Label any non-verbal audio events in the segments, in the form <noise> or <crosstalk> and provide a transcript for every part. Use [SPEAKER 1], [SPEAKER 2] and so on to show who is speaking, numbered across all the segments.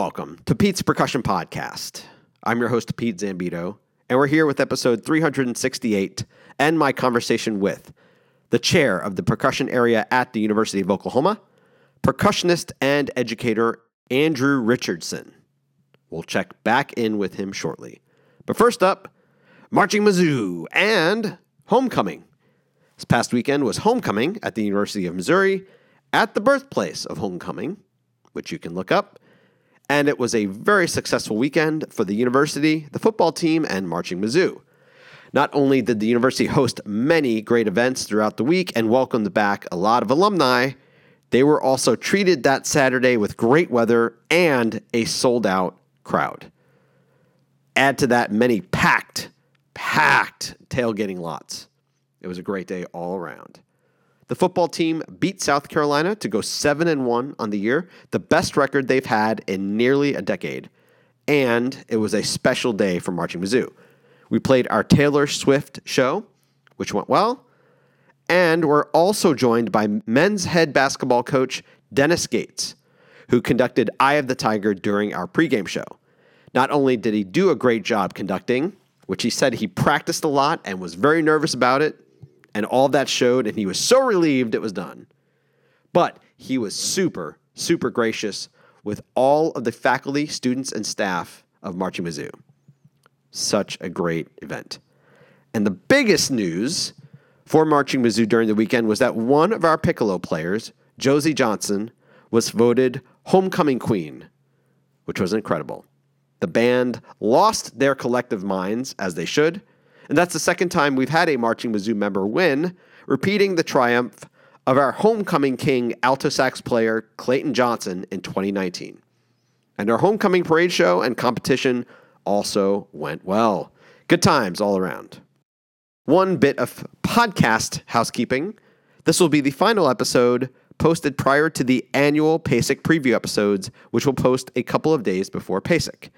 [SPEAKER 1] welcome to Pete's Percussion Podcast. I'm your host, Pete Zambito, and we're here with episode 368 and my conversation with the chair of the percussion area at the University of Oklahoma, percussionist and educator Andrew Richardson. We'll check back in with him shortly. But first up, Marching Mizzou and Homecoming. This past weekend was Homecoming at the University of Missouri at the birthplace of Homecoming, which you can look up. And it was a very successful weekend for the university, the football team, and Marching Mizzou. Not only did the university host many great events throughout the week and welcomed back a lot of alumni, they were also treated that Saturday with great weather and a sold out crowd. Add to that many packed, packed tailgating lots. It was a great day all around. The football team beat South Carolina to go 7 and 1 on the year, the best record they've had in nearly a decade. And it was a special day for Marching Mizzou. We played our Taylor Swift show, which went well. And we're also joined by men's head basketball coach Dennis Gates, who conducted Eye of the Tiger during our pregame show. Not only did he do a great job conducting, which he said he practiced a lot and was very nervous about it, and all that showed, and he was so relieved it was done. But he was super, super gracious with all of the faculty, students, and staff of Marching Mizzou. Such a great event. And the biggest news for Marching Mizzou during the weekend was that one of our piccolo players, Josie Johnson, was voted Homecoming Queen, which was incredible. The band lost their collective minds, as they should, and that's the second time we've had a Marching Mizzou member win, repeating the triumph of our homecoming king alto sax player Clayton Johnson in 2019. And our homecoming parade show and competition also went well. Good times all around. One bit of podcast housekeeping. This will be the final episode posted prior to the annual PASIC preview episodes, which will post a couple of days before PASIC.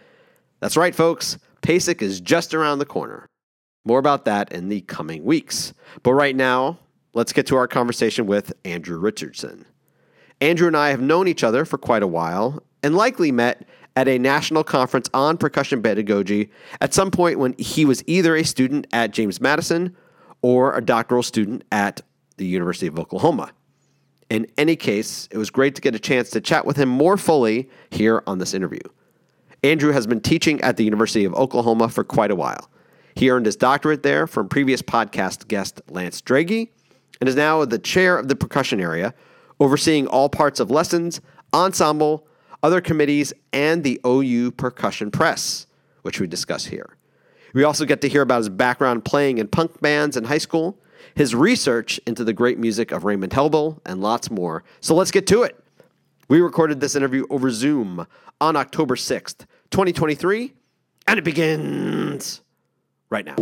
[SPEAKER 1] That's right, folks. PASIC is just around the corner. More about that in the coming weeks. But right now, let's get to our conversation with Andrew Richardson. Andrew and I have known each other for quite a while and likely met at a national conference on percussion pedagogy at some point when he was either a student at James Madison or a doctoral student at the University of Oklahoma. In any case, it was great to get a chance to chat with him more fully here on this interview. Andrew has been teaching at the University of Oklahoma for quite a while. He earned his doctorate there from previous podcast guest Lance Drege and is now the chair of the percussion area, overseeing all parts of lessons, ensemble, other committees, and the OU Percussion Press, which we discuss here. We also get to hear about his background playing in punk bands in high school, his research into the great music of Raymond Helble, and lots more. So let's get to it. We recorded this interview over Zoom on October 6th, 2023, and it begins right now.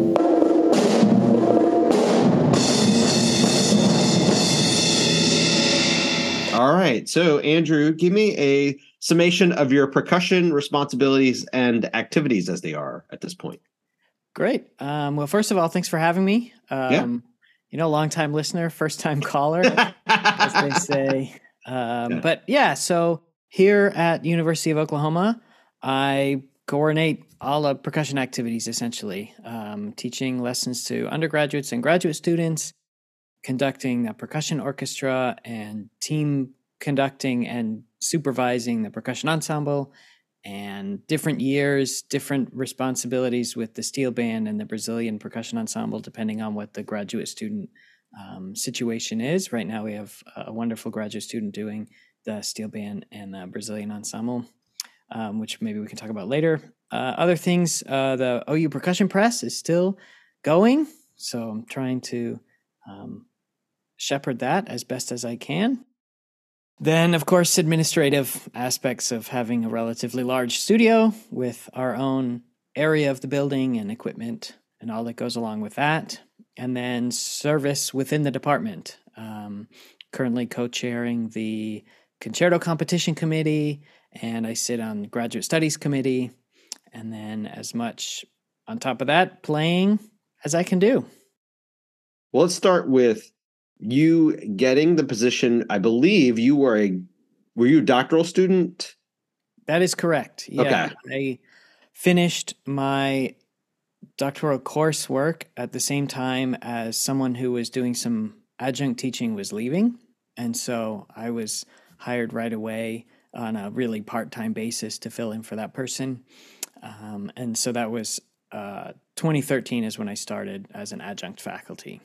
[SPEAKER 1] All right. So, Andrew, give me a summation of your percussion responsibilities and activities as they are at this point.
[SPEAKER 2] Great. Um, well, first of all, thanks for having me. Um, yeah. You know, long time listener, first time caller, <laughs> as they say. Um, yeah. But yeah, so here at University of Oklahoma, I coordinate all the percussion activities essentially, um, teaching lessons to undergraduates and graduate students, conducting a percussion orchestra and team conducting and supervising the percussion ensemble and different years, different responsibilities with the steel band and the Brazilian percussion ensemble, depending on what the graduate student um, situation is. Right now, we have a wonderful graduate student doing the steel band and the Brazilian ensemble, um, which maybe we can talk about later. Uh, other things, uh, the OU percussion press is still going, so I'm trying to um, shepherd that as best as I can. Then, of course, administrative aspects of having a relatively large studio with our own area of the building and equipment and all that goes along with that. And then service within the department. Um, currently co chairing the concerto competition committee, and I sit on graduate studies committee. And then, as much on top of that, playing as I can do.
[SPEAKER 1] Well, let's start with you getting the position. I believe you were a were you a doctoral student
[SPEAKER 2] That is correct. Yeah. Okay. I finished my doctoral coursework at the same time as someone who was doing some adjunct teaching was leaving. And so I was hired right away on a really part time basis to fill in for that person. Um, and so that was uh, 2013 is when I started as an adjunct faculty.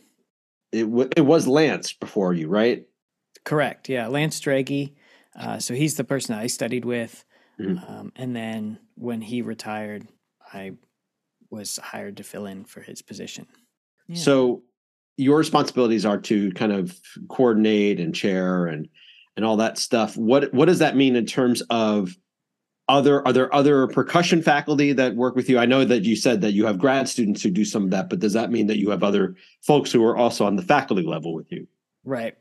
[SPEAKER 1] It, w- it was Lance before you, right?
[SPEAKER 2] Correct. Yeah. Lance Drege. Uh, so he's the person I studied with. Mm-hmm. Um, and then when he retired, I was hired to fill in for his position.
[SPEAKER 1] Yeah. So your responsibilities are to kind of coordinate and chair and and all that stuff. What what does that mean in terms of other are there other percussion faculty that work with you? I know that you said that you have grad students who do some of that, but does that mean that you have other folks who are also on the faculty level with you?
[SPEAKER 2] Right.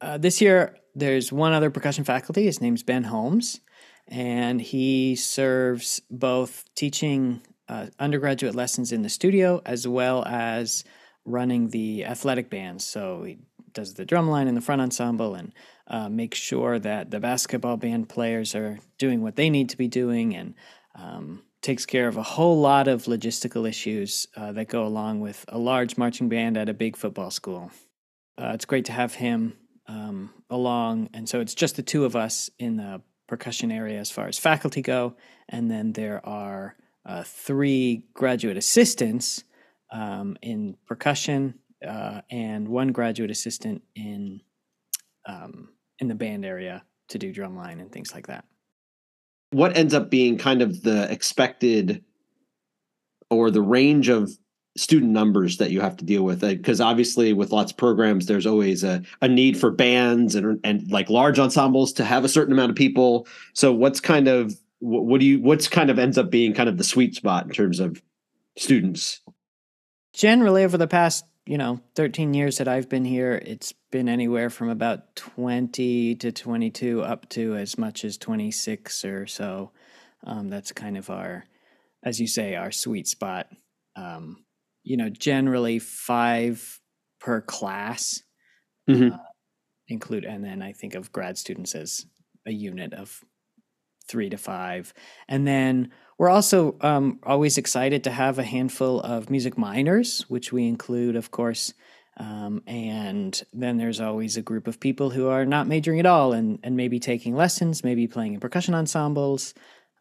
[SPEAKER 2] Uh, this year, there's one other percussion faculty. His name's Ben Holmes, and he serves both teaching uh, undergraduate lessons in the studio as well as running the athletic bands. So he does the drum line in the front ensemble and uh, makes sure that the basketball band players are doing what they need to be doing and um, takes care of a whole lot of logistical issues uh, that go along with a large marching band at a big football school. Uh, it's great to have him um, along. And so it's just the two of us in the percussion area as far as faculty go. And then there are uh, three graduate assistants um, in percussion uh, and one graduate assistant in um, in the band area to do drumline and things like that.
[SPEAKER 1] What ends up being kind of the expected or the range of student numbers that you have to deal with? Because uh, obviously with lots of programs there's always a, a need for bands and and like large ensembles to have a certain amount of people. So what's kind of what, what do you what's kind of ends up being kind of the sweet spot in terms of students?
[SPEAKER 2] Generally over the past you know 13 years that i've been here it's been anywhere from about 20 to 22 up to as much as 26 or so um, that's kind of our as you say our sweet spot um, you know, generally five per class, mm-hmm. uh, include, and then I think of grad students as a unit of three to five. And then we're also um, always excited to have a handful of music minors, which we include, of course. Um, and then there's always a group of people who are not majoring at all and, and maybe taking lessons, maybe playing in percussion ensembles.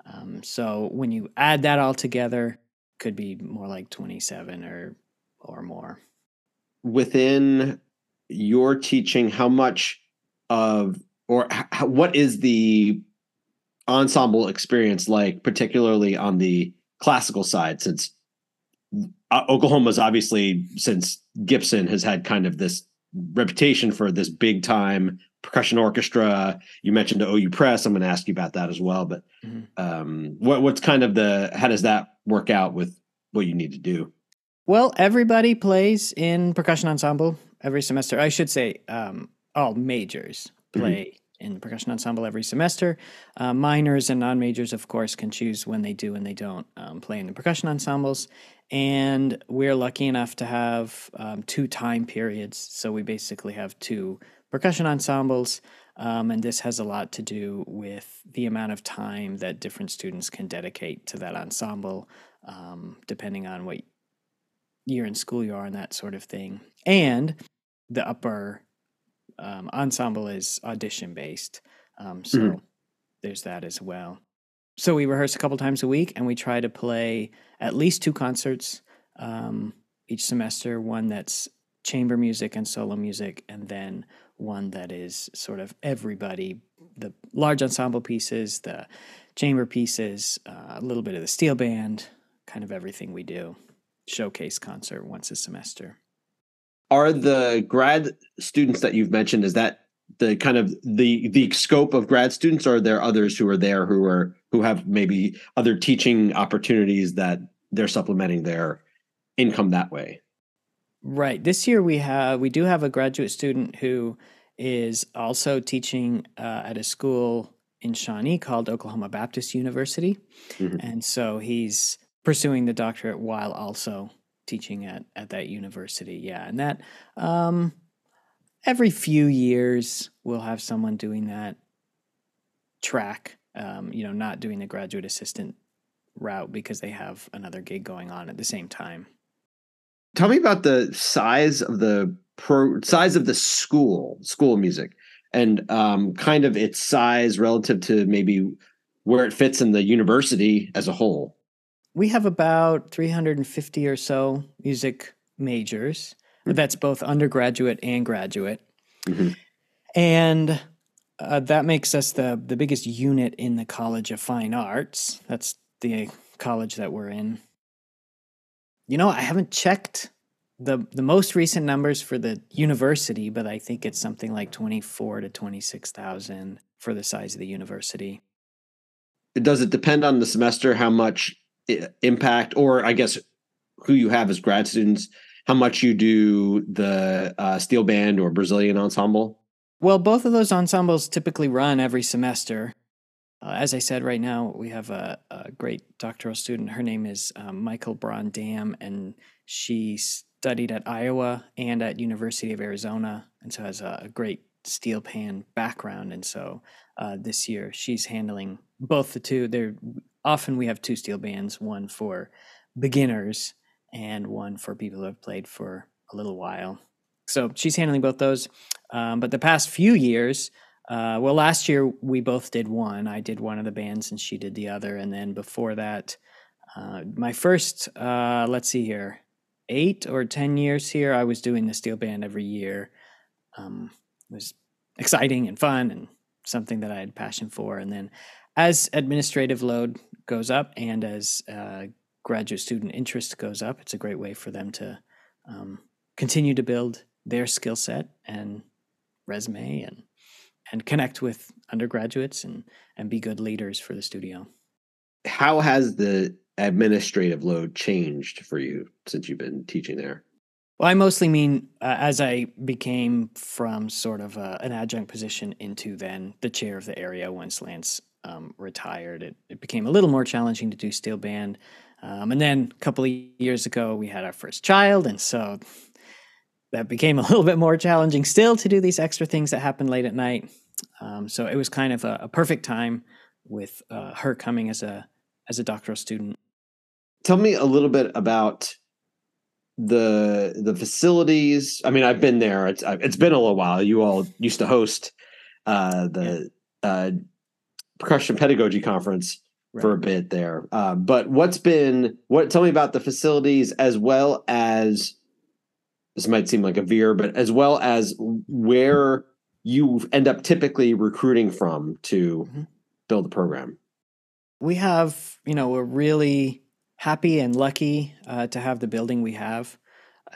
[SPEAKER 2] Um, so when you add that all together, could be more like 27 or or more
[SPEAKER 1] within your teaching how much of or how, what is the ensemble experience like particularly on the classical side since uh, oklahoma's obviously since gipson has had kind of this reputation for this big time percussion orchestra you mentioned the ou press i'm going to ask you about that as well but mm-hmm. um, what, what's kind of the how does that work out with what you need to do?
[SPEAKER 2] Well, everybody plays in percussion ensemble every semester. I should say um, all majors mm-hmm. play mm-hmm. In the percussion ensemble every semester. Uh, minors and non majors, of course, can choose when they do and they don't um, play in the percussion ensembles. And we're lucky enough to have um, two time periods. So we basically have two percussion ensembles. Um, and this has a lot to do with the amount of time that different students can dedicate to that ensemble, um, depending on what year in school you are and that sort of thing. And the upper um, ensemble is audition based. Um, so mm-hmm. there's that as well. So we rehearse a couple times a week and we try to play at least two concerts um, each semester one that's chamber music and solo music, and then one that is sort of everybody the large ensemble pieces, the chamber pieces, uh, a little bit of the steel band, kind of everything we do. Showcase concert once a semester.
[SPEAKER 1] Are the grad students that you've mentioned, is that the kind of the the scope of grad students or are there others who are there who are who have maybe other teaching opportunities that they're supplementing their income that way
[SPEAKER 2] Right. This year we have we do have a graduate student who is also teaching uh, at a school in Shawnee called Oklahoma Baptist University, mm-hmm. and so he's pursuing the doctorate while also teaching at at that university. Yeah, and that um, every few years we'll have someone doing that track um, you know, not doing the graduate assistant route because they have another gig going on at the same time.
[SPEAKER 1] Tell me about the size of the pro size of the school, school music, and um, kind of its size relative to maybe where it fits in the university as a whole.
[SPEAKER 2] We have about 350 or so music majors. Mm-hmm. That's both undergraduate and graduate. Mm-hmm. And uh, that makes us the the biggest unit in the College of Fine Arts. That's the college that we're in. You know, I haven't checked the the most recent numbers for the university, but I think it's something like twenty four to twenty six thousand for the size of the university.
[SPEAKER 1] Does it depend on the semester how much impact, or I guess who you have as grad students, how much you do the uh, steel band or Brazilian ensemble?
[SPEAKER 2] Well, both of those ensembles typically run every semester. Uh, as I said, right now we have a, a great doctoral student. Her name is um, Michael Braun Dam, and she studied at Iowa and at University of Arizona, and so has a, a great steel pan background. And so uh, this year she's handling both the two. They're often we have two steel bands, one for beginners and one for people who have played for a little while. So she's handling both those. Um, but the past few years, uh, well, last year we both did one. I did one of the bands and she did the other. And then before that, uh, my first, uh, let's see here, eight or 10 years here, I was doing the steel band every year. Um, it was exciting and fun and something that I had passion for. And then as administrative load goes up and as uh, graduate student interest goes up, it's a great way for them to um, continue to build their skill set and resume and and connect with undergraduates and and be good leaders for the studio.
[SPEAKER 1] How has the administrative load changed for you since you've been teaching there?
[SPEAKER 2] Well, I mostly mean uh, as I became from sort of a, an adjunct position into then the chair of the area once Lance um, retired, it, it became a little more challenging to do steel band. Um, and then a couple of years ago, we had our first child, and so that became a <laughs> little bit more challenging still to do these extra things that happen late at night. Um, so it was kind of a, a perfect time with uh, her coming as a as a doctoral student.
[SPEAKER 1] Tell me a little bit about the the facilities. I mean, I've been there. It's it's been a little while. You all used to host uh, the yeah. uh, percussion pedagogy conference right. for a bit there. Uh, but what's been what? Tell me about the facilities as well as this might seem like a veer, but as well as where you end up typically recruiting from to mm-hmm. build the program.
[SPEAKER 2] We have, you know, we're really happy and lucky uh, to have the building we have.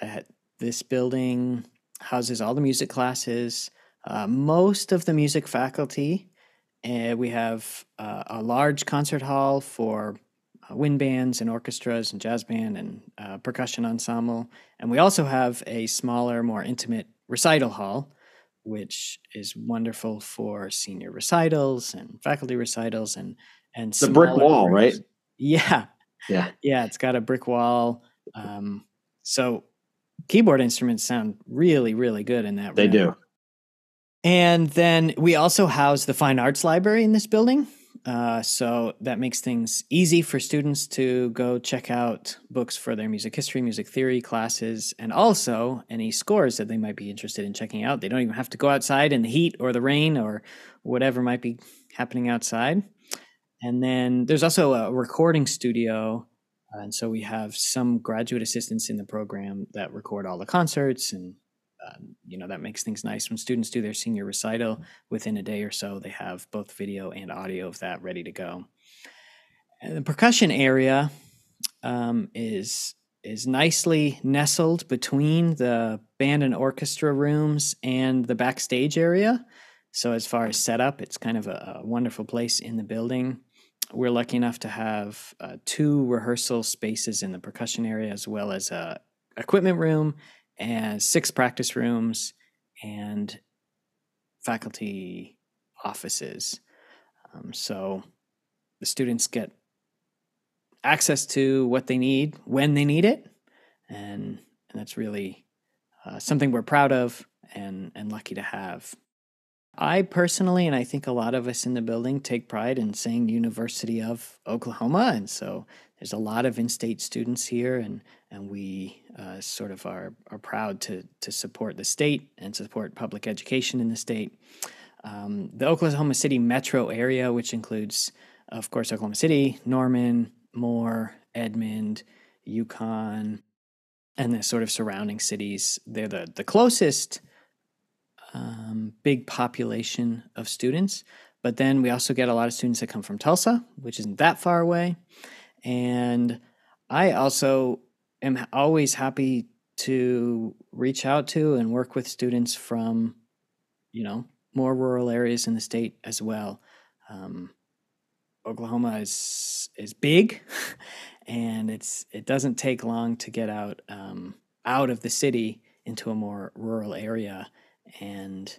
[SPEAKER 2] Uh, this building houses all the music classes, uh, most of the music faculty. Uh, we have uh, a large concert hall for uh, wind bands and orchestras and jazz band and percussion ensemble. And we also have a smaller, more intimate recital hall, which is wonderful for senior recitals and faculty recitals and and
[SPEAKER 1] the brick wall, rooms. right?
[SPEAKER 2] Yeah,
[SPEAKER 1] yeah.
[SPEAKER 2] Yeah, it's got a brick wall. Um, so keyboard instruments sound really, really good in that
[SPEAKER 1] They do.
[SPEAKER 2] And then we also house the Fine Arts Library in this building. Uh, so that makes things easy for students to go check out books for their music history, music theory classes, and also any scores that they might be interested in checking out. They don't even have to go outside in the heat or the rain or whatever might be happening outside. And then there's also a recording studio. And so we have some graduate assistants in the program that record all the concerts. And, uh, you know, that makes things nice. When students do their senior recital within a day or so, they have both video and audio of that ready to go. And the percussion area um, is is nicely nestled between the band and orchestra rooms and the backstage area. So as far as setup, it's kind of a, a wonderful place in the building we're lucky enough to have uh, two rehearsal spaces in the percussion area, as well as a equipment room and six practice rooms and faculty offices. Um, so the students get access to what they need when they need it, and and that's really uh, something we're proud of and and lucky to have. I personally, and I think a lot of us in the building, take pride in saying University of Oklahoma. And so there's a lot of in state students here, and, and we uh, sort of are, are proud to, to support the state and support public education in the state. Um, the Oklahoma City metro area, which includes, of course, Oklahoma City, Norman, Moore, Edmond, Yukon, and the sort of surrounding cities, they're the, the closest um, big population of students. But then we also get a lot of students that come from Tulsa, which isn't that far away. And I also am always happy to reach out to and work with students from, you know, more rural areas in the state as well. Um, Oklahoma is is big, <laughs> and it's it doesn't take long to get out um, out of the city into a more rural area. And,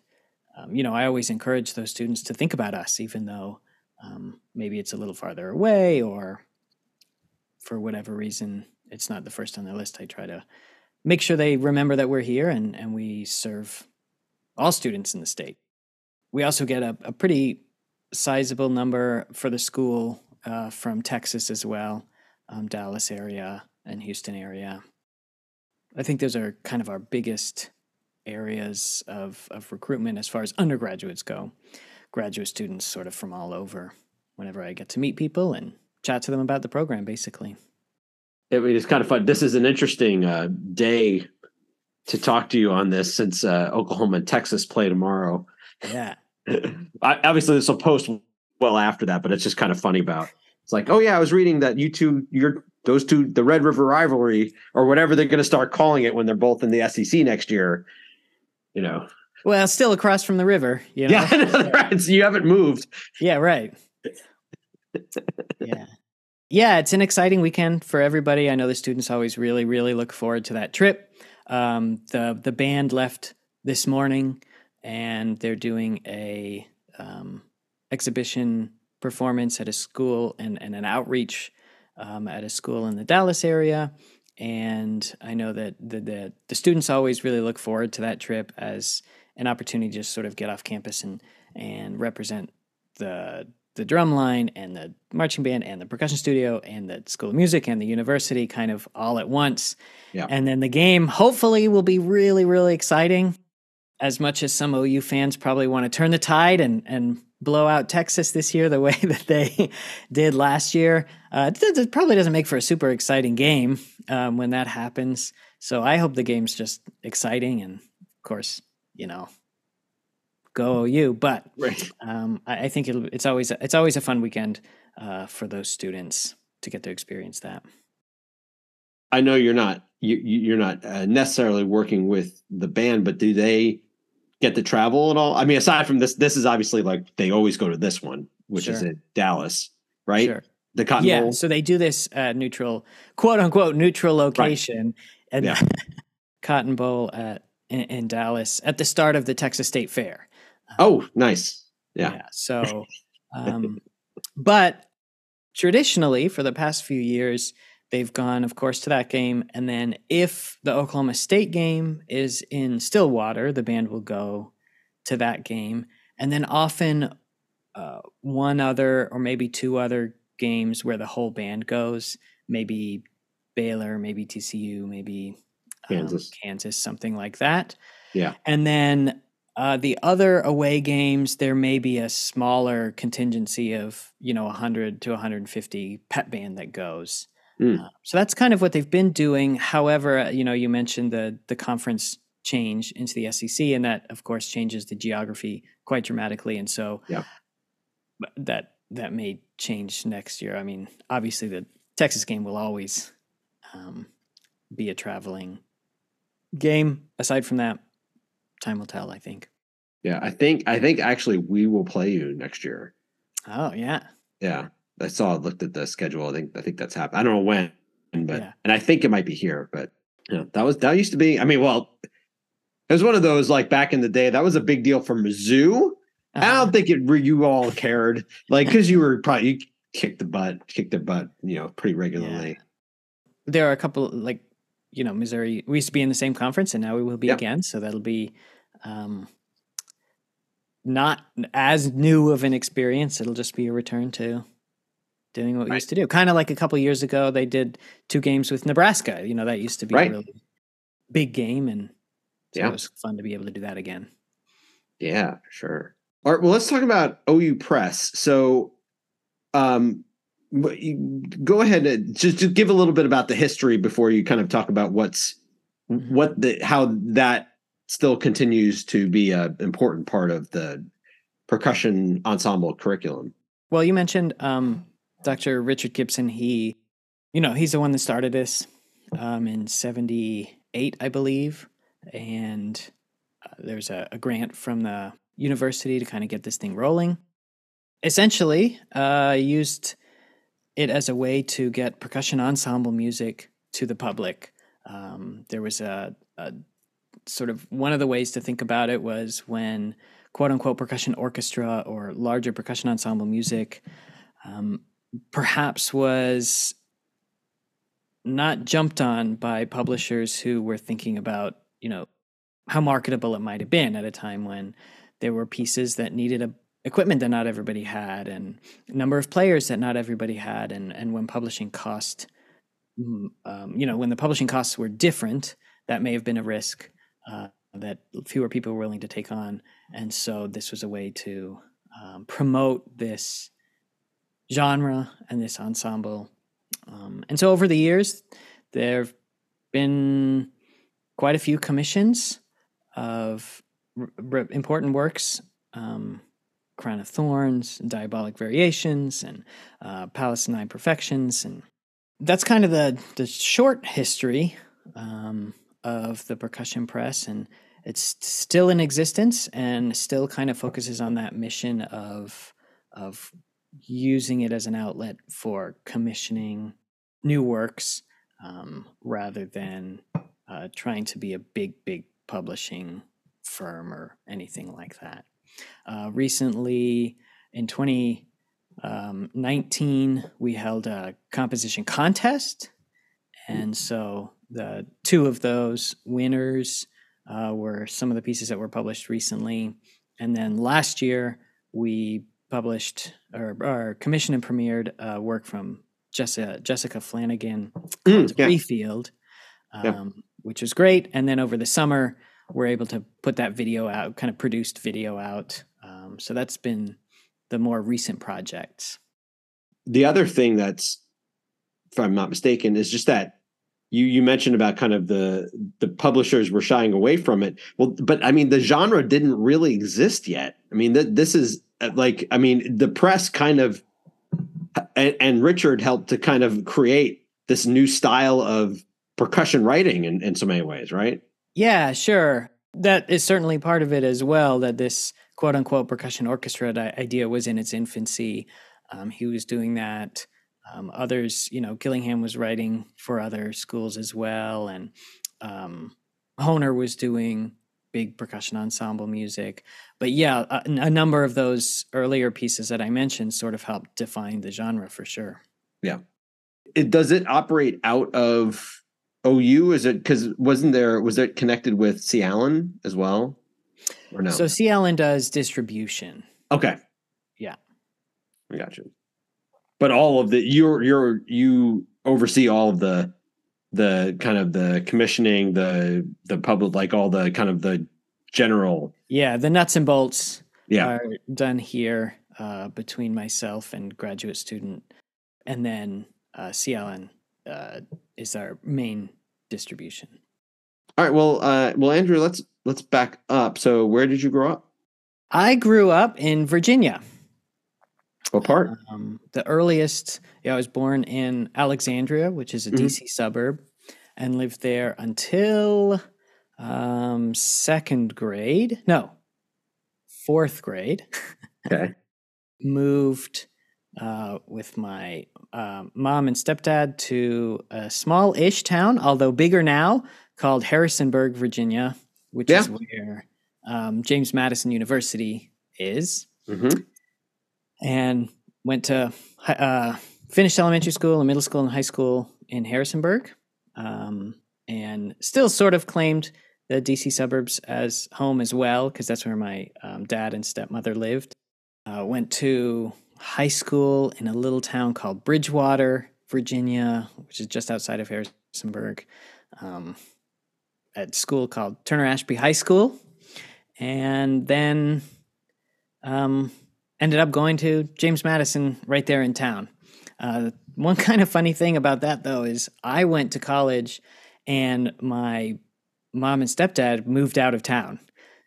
[SPEAKER 2] um, you know, I always encourage those students to think about us, even though um, maybe it's a little farther away or for whatever reason it's not the first on their list. I try to make sure they remember that we're here and, and we serve all students in the state. We also get a, a pretty sizable number for the school uh, from Texas as well, um, Dallas area and Houston area. I think those are kind of our biggest areas of, of recruitment as far as undergraduates go. Graduate students, sort of from all over, whenever I get to meet people and chat to them about the program, basically.
[SPEAKER 1] It is kind of fun. This is an interesting uh, day to talk to you on this since uh, Oklahoma and Texas play tomorrow.
[SPEAKER 2] Yeah. <laughs>
[SPEAKER 1] I, obviously, this will post well after that, but it's just kind of funny about. It's like, oh yeah, I was reading that you two, you're those two, the Red River rivalry, or whatever they're going to start calling it when they're both in the SEC next year you know.
[SPEAKER 2] Well, still across from the river, you know.
[SPEAKER 1] Yeah, <laughs> right. So you haven't moved.
[SPEAKER 2] Yeah, right. Yeah. Yeah, it's an exciting weekend for everybody. I know the students always really, really look forward to that trip. Um, the the band left this morning, and they're doing a um, exhibition performance at a school and, and an outreach um, at a school in the Dallas area and I know that the, the, the students always really look forward to that trip as an opportunity to just sort of get off campus and and represent the the drum line and the marching band and the percussion studio and the school of music and the university kind of all at once. Yeah. And then the game hopefully will be really really exciting as much as some OU fans probably want to turn the tide and and blow out Texas this year the <laughs> way that they did last year. Uh, it, it, probably doesn't make for a super exciting game um, when that happens. So I hope the game's just exciting, and of course, you know, go OU. But right. um, I, I, think it's always it's always a fun weekend uh, for those students to get to experience that.
[SPEAKER 1] I know you're not you, you're not uh, necessarily working with the band, but do they get to travel at all? I mean, aside from this, this is obviously like they always go to this one, which sure. is in Dallas, right? Sure. The Cotton
[SPEAKER 2] yeah,
[SPEAKER 1] Bowl.
[SPEAKER 2] so they do this uh, neutral, quote unquote, neutral location, right. and yeah. <laughs> Cotton Bowl at in, in, Dallas at the start of the Texas State Fair.
[SPEAKER 1] Oh, nice. Yeah.
[SPEAKER 2] yeah so, <laughs> um, but traditionally, for the past few years, they've gone, of course, to that game. And then if the Oklahoma State game is in Stillwater, the band will go to that game. And then often uh, one other or maybe two other games where the whole band goes, maybe Baylor, maybe TCU, maybe um, Kansas, Kansas, something like that.
[SPEAKER 1] Yeah.
[SPEAKER 2] And then uh, the other away games, there may be a smaller contingency of, you know, 100 to 150 pet band that goes. Mm. Uh, so that's kind of what they've been doing. However, uh, you know, you mentioned the the conference change into the SEC, and that of course changes the geography quite dramatically. And so,
[SPEAKER 1] yeah,
[SPEAKER 2] that that may change next year. I mean, obviously, the Texas game will always um, be a traveling game. Aside from that, time will tell. I think.
[SPEAKER 1] Yeah, I think I think actually we will play you next year.
[SPEAKER 2] Oh yeah.
[SPEAKER 1] Yeah. I saw looked at the schedule. I think I think that's happened. I don't know when, but yeah. and I think it might be here. But you know, that was that used to be. I mean, well, it was one of those like back in the day. That was a big deal for Mizzou. Uh-huh. I don't think it you all cared like because you were probably you kicked the butt, kicked the butt, you know, pretty regularly. Yeah.
[SPEAKER 2] There are a couple like you know Missouri. We used to be in the same conference, and now we will be yep. again. So that'll be um, not as new of an experience. It'll just be a return to doing what we used to do. Kind of like a couple years ago, they did two games with Nebraska. You know, that used to be right. a really big game, and so yeah. it was fun to be able to do that again.
[SPEAKER 1] Yeah, sure. All right. Well, let's talk about OU Press. So, um, go ahead and just, just give a little bit about the history before you kind of talk about what's what the how that still continues to be an important part of the percussion ensemble curriculum.
[SPEAKER 2] Well, you mentioned um, Dr. Richard Gipson. He, you know, he's the one that started this um, in '78, I believe, and uh, there's a, a, grant from the university to kind of get this thing rolling. Essentially, uh, used it as a way to get percussion ensemble music to the public. Um, there was a, a sort of one of the ways to think about it was when quote unquote percussion orchestra or larger percussion ensemble music um, perhaps was not jumped on by publishers who were thinking about, you know, how marketable it might have been at a time when there were pieces that needed a equipment that not everybody had and number of players that not everybody had and and when publishing cost mm, um, you know when the publishing costs were different that may have been a risk uh, that fewer people were willing to take on. And so this was a way to um, promote this genre and this ensemble. Um, and so over the years, there have been quite a few commissions of r- r- important works. Um, Crown of Thorns, Diabolic Variations, and uh, Nine Perfections, and that's kind of the the short history. Um, of the percussion press and it's still in existence and still kind of focuses on that mission of of using it as an outlet for commissioning new works um, rather than uh, trying to be a big big publishing firm or anything like that uh, recently in 2019 um, we held a composition contest and so the two of those winners uh, were some of the pieces that were published recently. And then last year, we published or, or commissioned and premiered uh, work from Jessica, Jessica Flanigan mm, yeah. Refield, um, yeah. which was great. And then over the summer, we're able to put that video out, kind of produced video out. Um, so that's been the more recent projects.
[SPEAKER 1] The other thing that's, if I'm not mistaken, is just that you you mentioned about kind of the the publishers were shying away from it. Well, but I mean the genre didn't really exist yet. I mean th- this is uh, like I mean the press kind of and, and, Richard helped to kind of create this new style of percussion writing in, in so many ways, right?
[SPEAKER 2] Yeah, sure. That is certainly part of it as well. That this quote unquote percussion orchestra idea was in its infancy. Um, he was doing that um, others, you know, Gillingham was writing for other schools as well, and um, Hohner was doing big percussion ensemble music. But yeah, a, a, number of those earlier pieces that I mentioned sort of helped define the genre for sure.
[SPEAKER 1] Yeah. It does it operate out of OU? Is it because wasn't there was it connected with C. Alan as well? Or no?
[SPEAKER 2] So C. Alan does distribution.
[SPEAKER 1] Okay.
[SPEAKER 2] Yeah.
[SPEAKER 1] I got you but all of the you're you're you oversee all of the the kind of the commissioning the the public like all the kind of the general
[SPEAKER 2] yeah the nuts and bolts
[SPEAKER 1] yeah.
[SPEAKER 2] are done here uh, between myself and graduate student and then uh, C. Alan uh, is our main distribution
[SPEAKER 1] all right well uh well andrew let's let's back up so where did you grow up
[SPEAKER 2] i grew up in virginia
[SPEAKER 1] what part?
[SPEAKER 2] Um, the earliest, yeah, I was born in Alexandria, which is a mm-hmm. DC suburb, and lived there until um, second grade. No, fourth grade.
[SPEAKER 1] Okay. <laughs>
[SPEAKER 2] Moved uh, with my uh, mom and stepdad to a small ish town, although bigger now, called Harrisonburg, Virginia, which yeah. is where um, James Madison University is. Mm-hmm and went to uh, finished elementary school and middle school and high school in Harrisonburg, um, and still sort of claimed the DC suburbs as home as well because that's where my um, dad and stepmother lived. Uh, went to high school in a little town called Bridgewater, Virginia, which is just outside of Harrisonburg. Um, at school called Turner Ashby High School, and then um, ended up going to James Madison right there in town. Uh, one <laughs> kind of funny thing about that, though, is I went to college and my mom and stepdad moved out of town.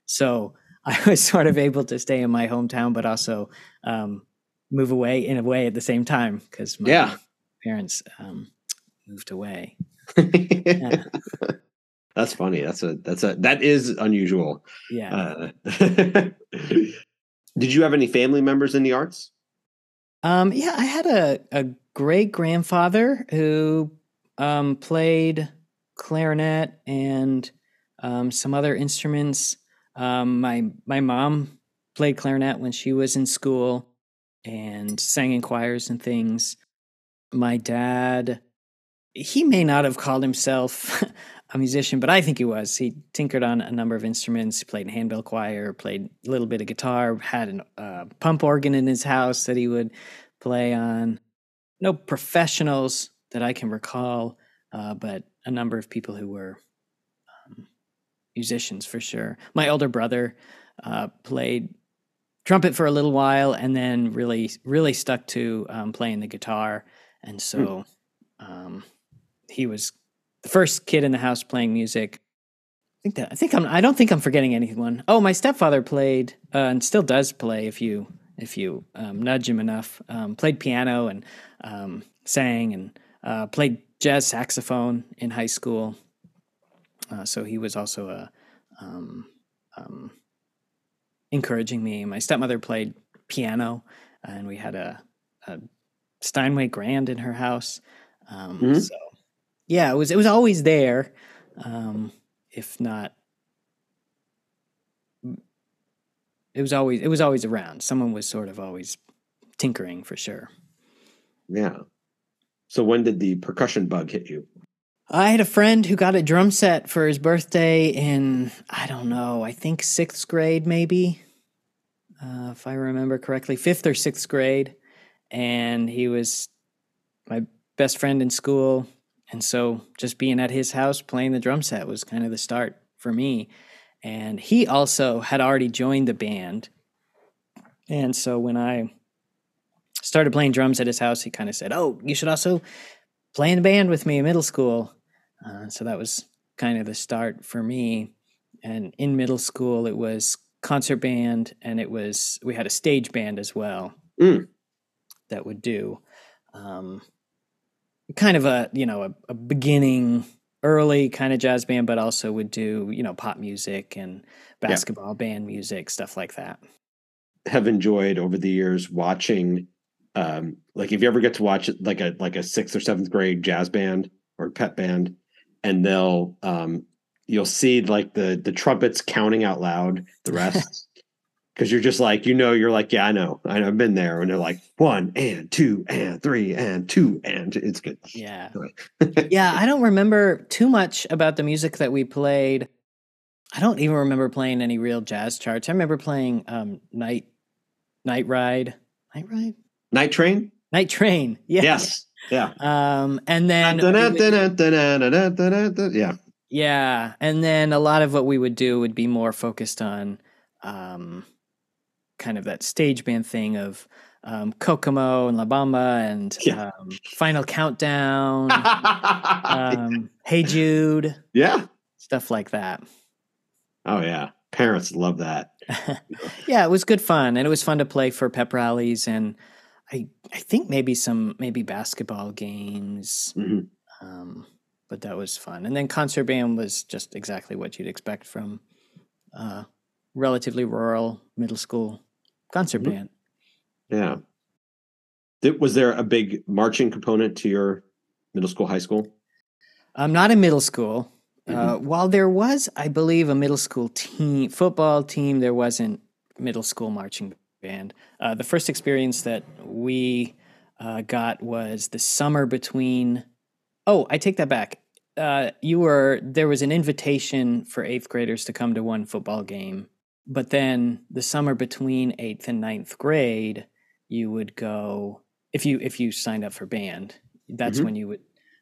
[SPEAKER 2] So <laughs> I was sort of able to stay in my hometown, but also um, move away in a way at the same time because my
[SPEAKER 1] yeah.
[SPEAKER 2] parents um, moved away.
[SPEAKER 1] yeah. <laughs> That's funny. That's a that's a that is unusual.
[SPEAKER 2] Yeah.
[SPEAKER 1] Uh, <laughs> did you have any family members in the arts?
[SPEAKER 2] Um, yeah, I had a, a great grandfather who um, played clarinet and um, some other instruments. Um, my my mom played clarinet when she was in school and sang in choirs and things. My dad, he may not have called himself <laughs> a musician, but I think he was. He tinkered on a number of instruments. Played handbell choir, played a little bit of guitar, had a uh, pump organ in his house that he would play on. No professionals that I can recall, uh, but a number of people who were um, musicians for sure. My older brother uh, played trumpet for a little while, and then really, really stuck to um, playing the guitar, and so um, he was the first kid in the house playing music. I think that I think I'm I don't think I'm forgetting anyone. Oh, my stepfather played uh, and still does play if you if you um, nudge him enough. Um, played piano and um, sang and uh, played jazz saxophone in high school. Uh, so he was also a um, um, encouraging me. My stepmother played piano, and we had a, a Steinway Grand in her house. Um, mm-hmm. So yeah, it was it was always there, um, if not. It was always it was always around. Someone was sort of always tinkering for sure.
[SPEAKER 1] Yeah. So when did the percussion bug hit you?
[SPEAKER 2] I had a friend who got a drum set for his birthday in I don't know, I think sixth grade maybe, uh, if I remember correctly, fifth or sixth grade, and he was my best friend in school. And so just being at his house playing the drum set was kind of the start for me. And he also had already joined the band. And so when I started playing drums at his house, he kind of said, Oh, you should also play in the band with me in middle school. Uh, so that was kind of the start for me. And in middle school, it was concert band and it was, we had a stage band as well
[SPEAKER 1] mm.
[SPEAKER 2] that would do. Um, kind of a you know a, a beginning early kind of jazz band, but also would do you know pop music and basketball yeah. band music stuff like that.
[SPEAKER 1] Have enjoyed over the years watching, um, like if you ever get to watch like a like a sixth or seventh grade jazz band or pep band, and they'll um, you'll see like the the trumpets counting out loud the rest. <laughs> Because you're just like you know you're like yeah I know. I know I've been there. And they're like one and two and three and two and it's good.
[SPEAKER 2] Yeah. <laughs> Yeah I don't remember too much about the music that we played. I don't even remember playing any real jazz charts. I remember playing um night night ride. Night ride?
[SPEAKER 1] Night train?
[SPEAKER 2] Night train
[SPEAKER 1] yeah. <laughs> yes yeah
[SPEAKER 2] um and then
[SPEAKER 1] yeah
[SPEAKER 2] yeah and then a lot of what we would do would be more focused on um kind of that stage band thing of um, Kokomo and La Bamba and yeah. um, Final Countdown, <laughs> um, Hey Jude,
[SPEAKER 1] yeah,
[SPEAKER 2] stuff like that.
[SPEAKER 1] Oh yeah, parents love that. <laughs>
[SPEAKER 2] yeah, it was good fun, and it was fun to play for pep rallies, and I I think maybe some maybe basketball games.
[SPEAKER 1] Mm-hmm.
[SPEAKER 2] Um, but that was fun, and then concert band was just exactly what you'd expect from uh, relatively rural middle school concert mm-hmm. band.
[SPEAKER 1] Yeah. was there a big marching component to your middle school, high school?
[SPEAKER 2] I'm not in middle school. Uh, mm-hmm. Uh, while there was, I believe, a middle school team, football team, there wasn't middle school marching band. Uh, the first experience that we uh, got was the summer between. Oh, I take that back. uh, you were there was an invitation for eighth graders to come to one football game, but then the summer between eighth and ninth grade, you would go if you if you signed up for band. That's mm-hmm. when you would.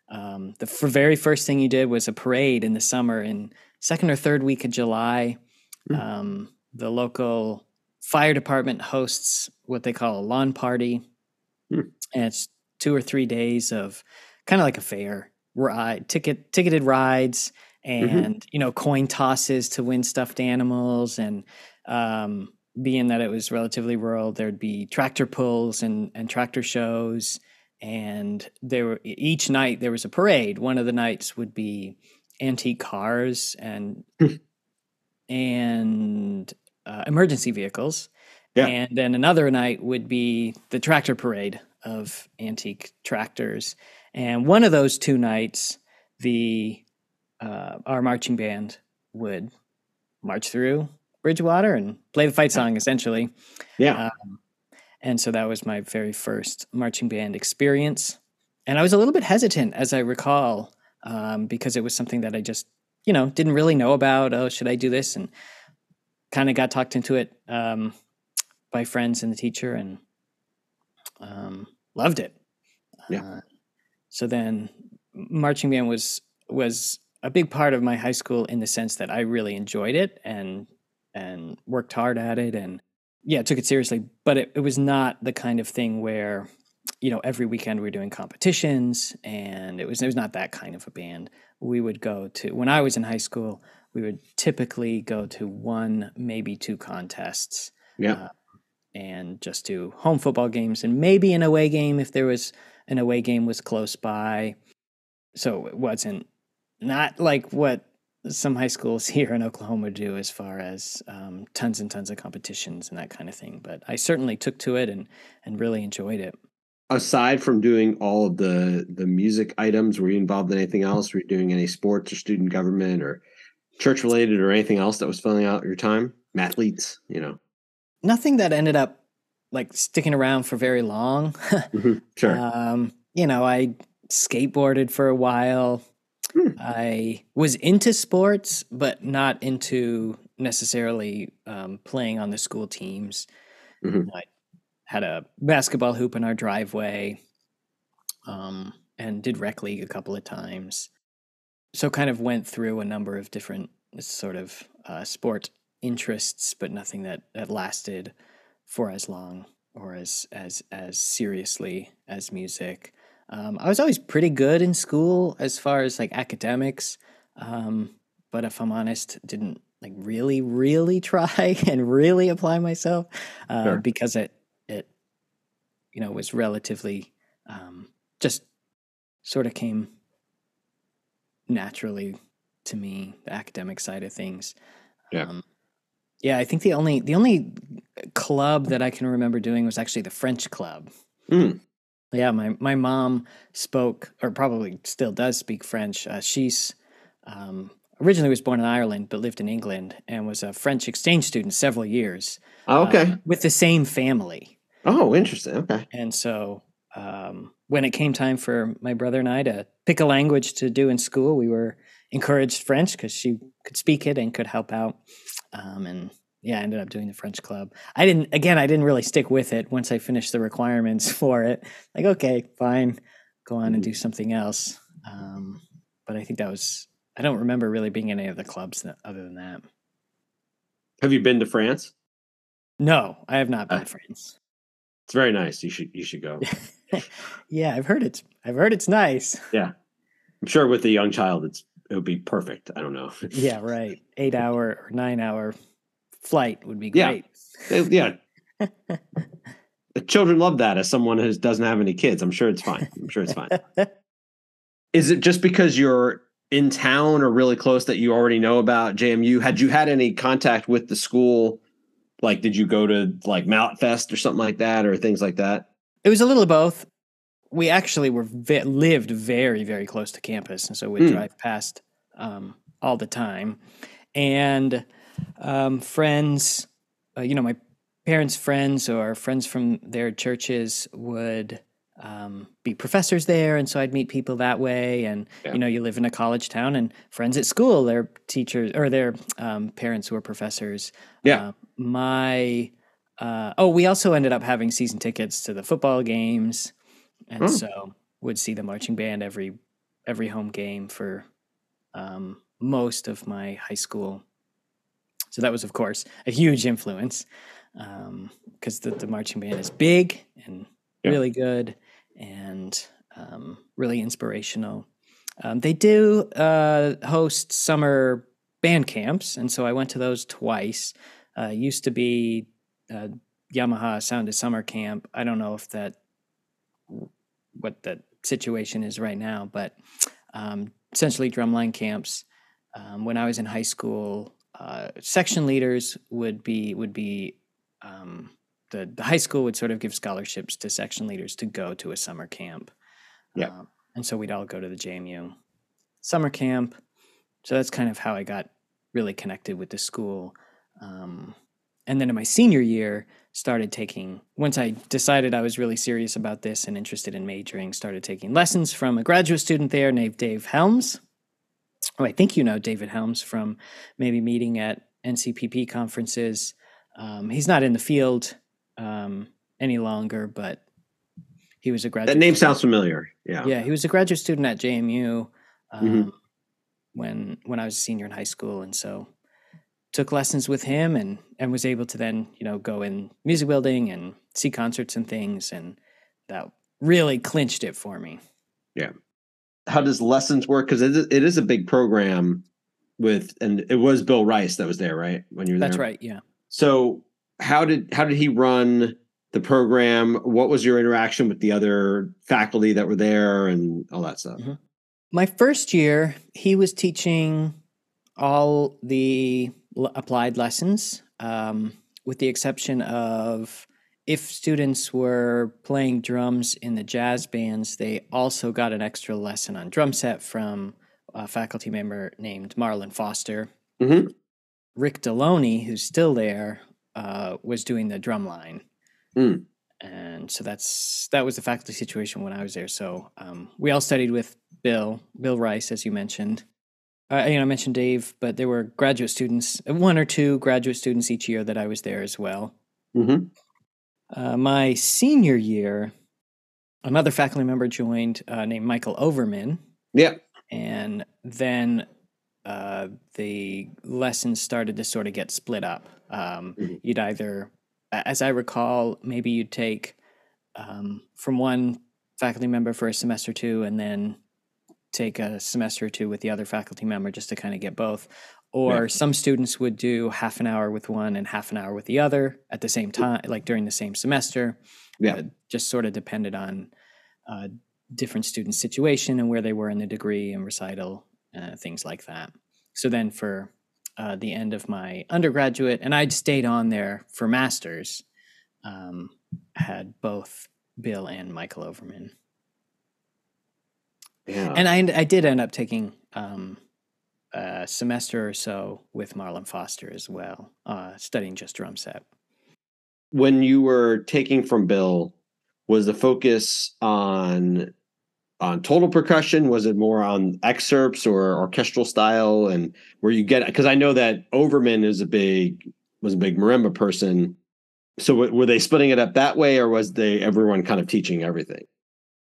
[SPEAKER 2] Um, the f- very first thing you did was a parade in the summer in second or third week of July. Mm-hmm. Um, the local fire department hosts what they call a lawn party, mm-hmm. and it's two or three days of kind of like a fair ride, ticket ticketed rides, mm-hmm. and mm-hmm. you know coin tosses to win stuffed animals, and um, being that it was relatively rural, there'd be tractor pulls and and tractor shows, and there were each night there was a parade. One of the nights would be antique cars and hmm. and uh, emergency vehicles. Yeah. And then another night would be the tractor parade of antique tractors. And one of those two nights, the uh, our marching band would march through Bridgewater and play the fight song, essentially.
[SPEAKER 1] Yeah.
[SPEAKER 2] Um, and so that was my very first marching band experience. And I was a little bit hesitant, as I recall, um, because it was something that I just, you know, didn't really know about. Oh, should I do this? And kind of got talked into it um, by friends and the teacher, and um, loved it.
[SPEAKER 1] Yeah. Uh,
[SPEAKER 2] so then marching band was was a big part of my high school in the sense that I really enjoyed it and and worked hard at it and yeah, took it seriously. But it, it was not the kind of thing where, you know, every weekend we were doing competitions and it was it was not that kind of a band. We would go to when I was in high school, we would typically go to one, maybe two contests.
[SPEAKER 1] Yeah. Uh,
[SPEAKER 2] and just do home football games and maybe an away game if there was an away game was close by. So it wasn't not like what some high schools <laughs> here in Oklahoma do as far as um, tons and tons of competitions and that kind of thing. But I certainly took to it and and really enjoyed it.
[SPEAKER 1] Aside from doing all of the the music items, were you involved in anything else? Were you doing any sports or student government or church related or anything else that was filling out your time? Mathletes, you know.
[SPEAKER 2] Nothing that ended up like sticking around for very long. <laughs>
[SPEAKER 1] mm-hmm, sure. Um,
[SPEAKER 2] you know, I skateboarded for a while. Hmm. I was into sports, but not into necessarily um, playing on the school teams. Mm-hmm. I had a basketball hoop in our driveway um, and did rec league a couple of times. So, kind of went through a number of different sort of uh, sport interests, but nothing that, that lasted for as long or as as as seriously as music. Um, I was always pretty good in school as far as like academics, um, but if I'm honest, didn't like really really <laughs> try and really apply myself uh, sure. because it it you know was relatively um, just sort of came naturally to me the academic side of things.
[SPEAKER 1] Yeah. Um,
[SPEAKER 2] yeah, I think the only the only club that I can remember doing was actually the French club.
[SPEAKER 1] Mm.
[SPEAKER 2] Yeah, my my mom spoke, or probably still does speak French. Uh, she's um, originally was born in Ireland, but lived in England and was a French exchange student several years.
[SPEAKER 1] Oh, okay, uh,
[SPEAKER 2] with the same family.
[SPEAKER 1] Oh, interesting. Okay,
[SPEAKER 2] and so um, when it came time for my brother and I to pick a language to do in school, we were encouraged French because she could speak it and could help out. Um, and yeah, I ended up doing the French club. I didn't, again, I didn't really stick with it once I finished the requirements <laughs> for it. Like, okay, fine, go on and do mm. something else. Um, but I think that was, I don't remember really being in any of the clubs that, other than that.
[SPEAKER 1] Have you been to France?
[SPEAKER 2] No, I have not been uh, to France.
[SPEAKER 1] It's very nice. You should, you should go. <laughs> <laughs>
[SPEAKER 2] yeah, I've heard it's, I've heard it's nice.
[SPEAKER 1] Yeah. I'm sure with a young child, it's, it would be perfect. I don't know. <laughs>
[SPEAKER 2] yeah, right. Eight hour or nine hour flight would be great.
[SPEAKER 1] Yeah. <laughs> yeah. Children love that as someone who doesn't have any kids. I'm sure it's fine. I'm sure it's fine. Is it just because you're in town or really close that you already know about JMU? Had you had any contact with the school? Like, did you go to like Mallet Fest or something like that or things like that?
[SPEAKER 2] It was a little of both. We actually were vi- lived very, very close to campus. And so we'd mm. drive past um, all the time. And um, friends, uh, you know, my parents' friends or friends from their churches would um, be professors there, and so I'd meet people that way. And yeah. you know, you live in a college town, and friends at school, their teachers or their um, parents were professors.
[SPEAKER 1] Yeah, uh,
[SPEAKER 2] my uh, oh, we also ended up having season tickets to the football games, and oh. so would see the marching band every every home game for um, most of my high school. So that was, of course, a huge influence because um, the, the marching band is big and yeah. really good and um, really inspirational. Um, they do uh, host summer band camps, and so I went to those twice. Uh, used to be uh, Yamaha Sound of Summer Camp. I don't know if that what the situation is right now, but um, essentially drumline camps. Um, when I was in high school, uh, section leaders would be would be um, the the high school would sort of give scholarships to section leaders to go to a summer camp.
[SPEAKER 1] Yeah, um,
[SPEAKER 2] and so we'd all go to the JMU summer camp. So that's kind of how I got really connected with the school. Um, and then in my senior year, started taking once I decided I was really serious about this and interested in majoring, started taking lessons from a graduate student there named Dave Helms. Oh, I think you know David Helms from maybe meeting at NCPP conferences. Um, he's not in the field um, any longer, but he was a graduate.
[SPEAKER 1] That name student. sounds familiar. Yeah,
[SPEAKER 2] yeah, he was a graduate student at JMU um, mm-hmm. when when I was a senior in high school, and so took lessons with him and and was able to then you know go in music building and see concerts and things, and that really clinched it for me.
[SPEAKER 1] Yeah. How does lessons work? Because it, it is a big program with, and it was Bill Rice that was there, right? When you were
[SPEAKER 2] there. That's right. Yeah.
[SPEAKER 1] So how did how did he run the program? What was your interaction with the other faculty that were there and all that stuff? Mm-hmm.
[SPEAKER 2] My first year, he was teaching all the applied lessons, um, with the exception of if students were playing drums in the jazz bands, they also got an extra lesson on drum set from a faculty member named Marlon Foster.
[SPEAKER 1] Mm-hmm.
[SPEAKER 2] Rick Deloney, who's still there, uh, was doing the drum line.
[SPEAKER 1] Mm.
[SPEAKER 2] And so that's that was the faculty situation when I was there. So um, we all studied with Bill, Bill Rice, as you mentioned. Uh, you know, I mentioned Dave, but there were graduate students, one or two graduate students each year that I was there as well.
[SPEAKER 1] Mm-hmm.
[SPEAKER 2] Uh, my senior year, another faculty member joined uh, named Michael Overman.
[SPEAKER 1] Yeah.
[SPEAKER 2] And then uh, the lessons started to sort of get split up. Um, mm-hmm. You'd either, as I recall, maybe you'd take um, from one faculty member for a semester or two, and then take a semester or two with the other faculty member just to kind of get both. Or yeah. some students would do half an hour with one and half an hour with the other at the same time, like during the same semester.
[SPEAKER 1] Yeah, uh,
[SPEAKER 2] just sort of depended on uh, different student situation and where they were in the degree and recital, uh, things like that. So then for uh, the end of my undergraduate, and I'd stayed on there for masters. Um, had both Bill and Michael Overman.
[SPEAKER 1] Yeah.
[SPEAKER 2] And I, I did end up taking um, a semester or so with Marlon Foster as well, uh, studying just drum set.
[SPEAKER 1] When you were taking from Bill, was the focus on on total percussion? Was it more on excerpts or orchestral style? And where you get because I know that Overman is a big was a big marimba person. So were they splitting it up that way, or was they everyone kind of teaching everything?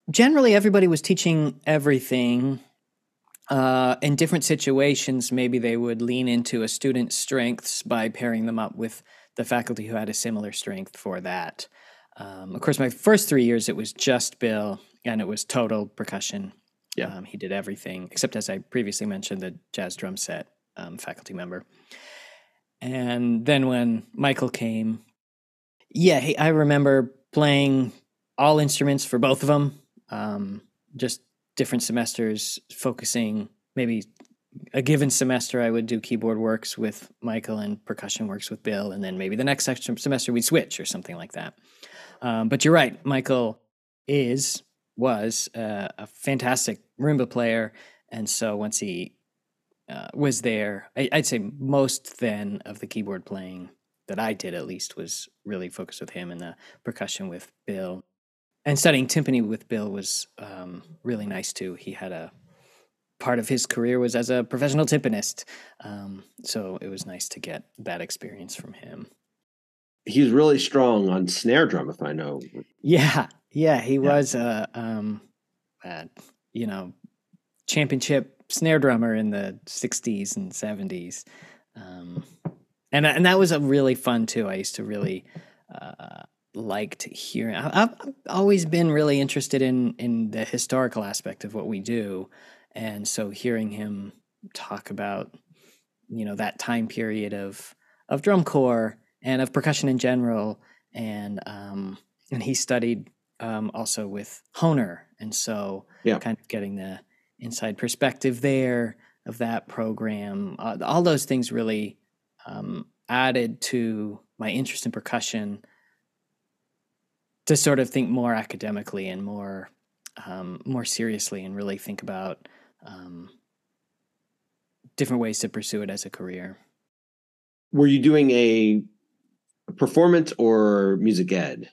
[SPEAKER 2] Generally, everybody was teaching everything. Uh, in different situations, maybe they would lean into a student's strengths by pairing them up with the faculty who had a similar strength for that. Um, of course, my first three years, it was just Bill and it was total percussion.
[SPEAKER 1] Yeah,
[SPEAKER 2] um, he did everything except, as I previously mentioned, the jazz drum set um, faculty member. And then when Michael came, yeah, he, I remember playing all instruments for both of them. Um, just different semesters, focusing maybe a given semester I would do keyboard works with Michael and percussion works with Bill, and then maybe the next semester we'd switch or something like that. Um, but you're right, Michael is was uh, a fantastic marimba player, and so once he uh, was there, I, would say most then of the keyboard playing that I did at least was really focused with him and the percussion with Bill. And studying timpani with Bill was um, really nice too. He had a part of his career was as a professional timpanist, um, so it was nice to get that experience from him.
[SPEAKER 1] He's really strong on snare drum, if I know.
[SPEAKER 2] Yeah, yeah, he yeah. was a, um, a, you know, championship snare drummer in the '60s and '70s, um, and and that was a really fun too. I used to really. Uh, liked hearing. I've always been really interested in in the historical aspect of what we do, and so hearing him talk about you know that time period of of drum corps and of percussion in general and um and he studied um also with Honer, and so yeah. kind of getting the inside perspective there of that program uh, all those things really um added to my interest in percussion to sort of think more academically and more um, more seriously and really think about um, different ways to pursue it as a career.
[SPEAKER 1] Were you doing a performance or music ed?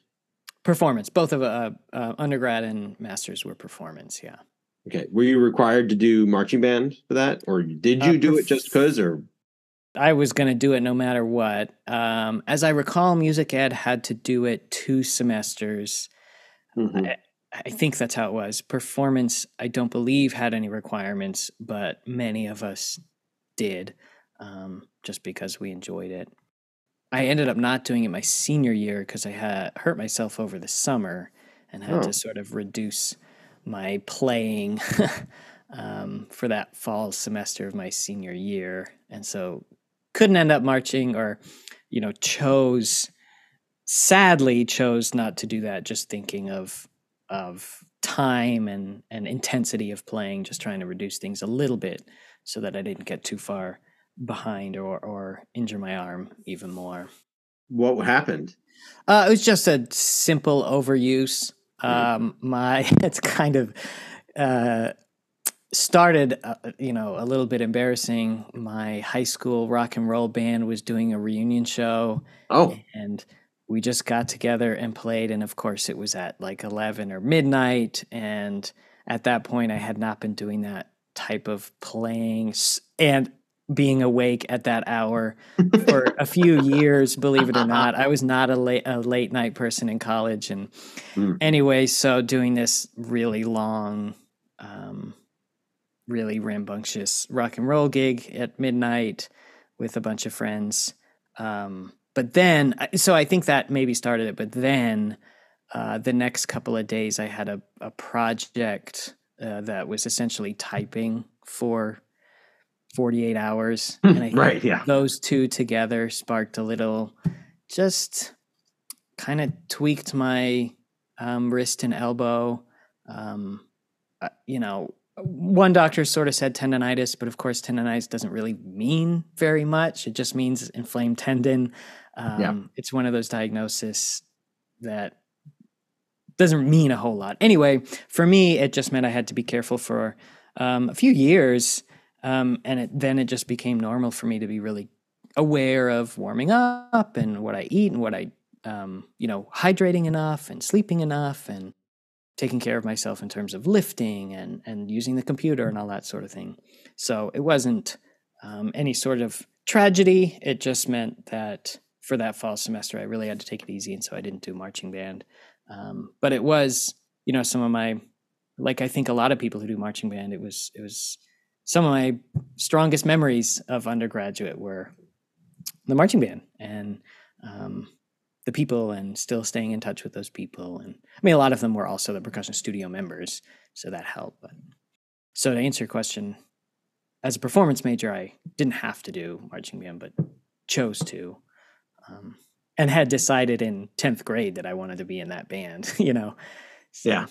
[SPEAKER 2] Performance. Both of uh, uh, undergrad and masters were performance. Yeah.
[SPEAKER 1] Okay. Were you required to do marching band for that, or did you uh, do perf- it just because? Or
[SPEAKER 2] I was going to do it no matter what. Um, as I recall, music ed had to do it two semesters. Mm-hmm. I, I think that's how it was. Performance, I don't believe had any requirements, but many of us did um, just because we enjoyed it. I ended up not doing it my senior year because I had hurt myself over the summer and had oh. to sort of reduce my playing <laughs> um, for that fall semester of my senior year. And so couldn't end up marching or, you know, chose, sadly, chose not to do that, just thinking of of time and and intensity of playing, just trying to reduce things a little bit so that I didn't get too far behind or or injure my arm even more.
[SPEAKER 1] What happened?
[SPEAKER 2] Uh, it was just a simple overuse. Mm-hmm. Um, my <laughs> it's kind of uh, started, uh, you know, a little bit embarrassing. My high school rock and roll band was doing a reunion show.
[SPEAKER 1] Oh,
[SPEAKER 2] and we just got together and played and of course it was at like 11 or midnight and at that point i had not been doing that type of playing and being awake at that hour for <laughs> a few years believe it or not i was not a late, a late night person in college and mm. anyway so doing this really long um, really rambunctious rock and roll gig at midnight with a bunch of friends. Um, but then so i think that maybe started it but then uh, the next couple of days i had a, a project uh, that was essentially typing for 48 hours.
[SPEAKER 1] Hmm, and I right yeah.
[SPEAKER 2] those two together sparked a little just kind of tweaked my um, wrist and elbow. Um, uh, you know one doctor sort of said tendonitis, but of course, tendonitis doesn't really mean very much. It just means inflamed tendon. Um, yeah. It's one of those diagnoses that doesn't mean a whole lot. Anyway, for me, it just meant I had to be careful for um, a few years. Um, and it, then it just became normal for me to be really aware of warming up and what I eat and what I, um, you know, hydrating enough and sleeping enough and taking care of myself in terms of lifting and, and using the computer and all that sort of thing. So it wasn't um, any sort of tragedy. It just meant that for that fall semester, I really had to take it easy, and so I didn't do marching band. Um, but it was, you know, some of my, like I think a lot of people who do marching band, it was it was some of my strongest memories of undergraduate were the marching band and um, the people, and still staying in touch with those people. And I mean, a lot of them were also the percussion studio members, so that helped. But so to answer your question, as a performance major, I didn't have to do marching band, but chose to um, and had decided in 10th grade that I wanted to be in that band, <laughs> you know?
[SPEAKER 1] So. Yeah.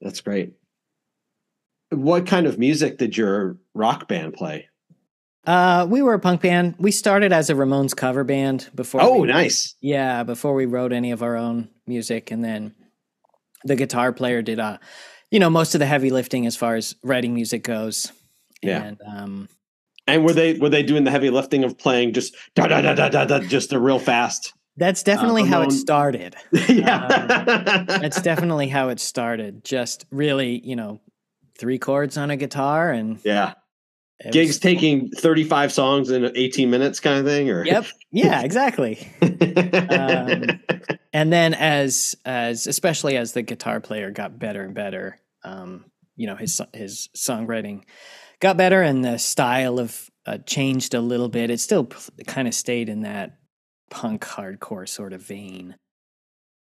[SPEAKER 1] That's great. What kind of music did your rock band play?
[SPEAKER 2] Uh, we were a punk band. We started as a Ramones cover band before.
[SPEAKER 1] Oh,
[SPEAKER 2] we,
[SPEAKER 1] nice.
[SPEAKER 2] Yeah, before we wrote any of our own music, and then the guitar player did, uh, you know, most of the heavy lifting as far as writing music goes.
[SPEAKER 1] Yeah. And um, and were they were they doing the heavy lifting of playing just da da da da da da just a real fast?
[SPEAKER 2] That's definitely uh, how it started. <laughs>
[SPEAKER 1] yeah.
[SPEAKER 2] um, that's definitely how it started. Just really, you know, three chords on a guitar and
[SPEAKER 1] yeah. Gigs taking 35 songs in 18 minutes kind of thing or
[SPEAKER 2] Yep. Yeah, <laughs> exactly. um, and then as as especially as the guitar player got better and better, um, you know, his his songwriting got better and the style of uh, changed a little bit. It still p- kind of stayed in that punk hardcore sort of vein.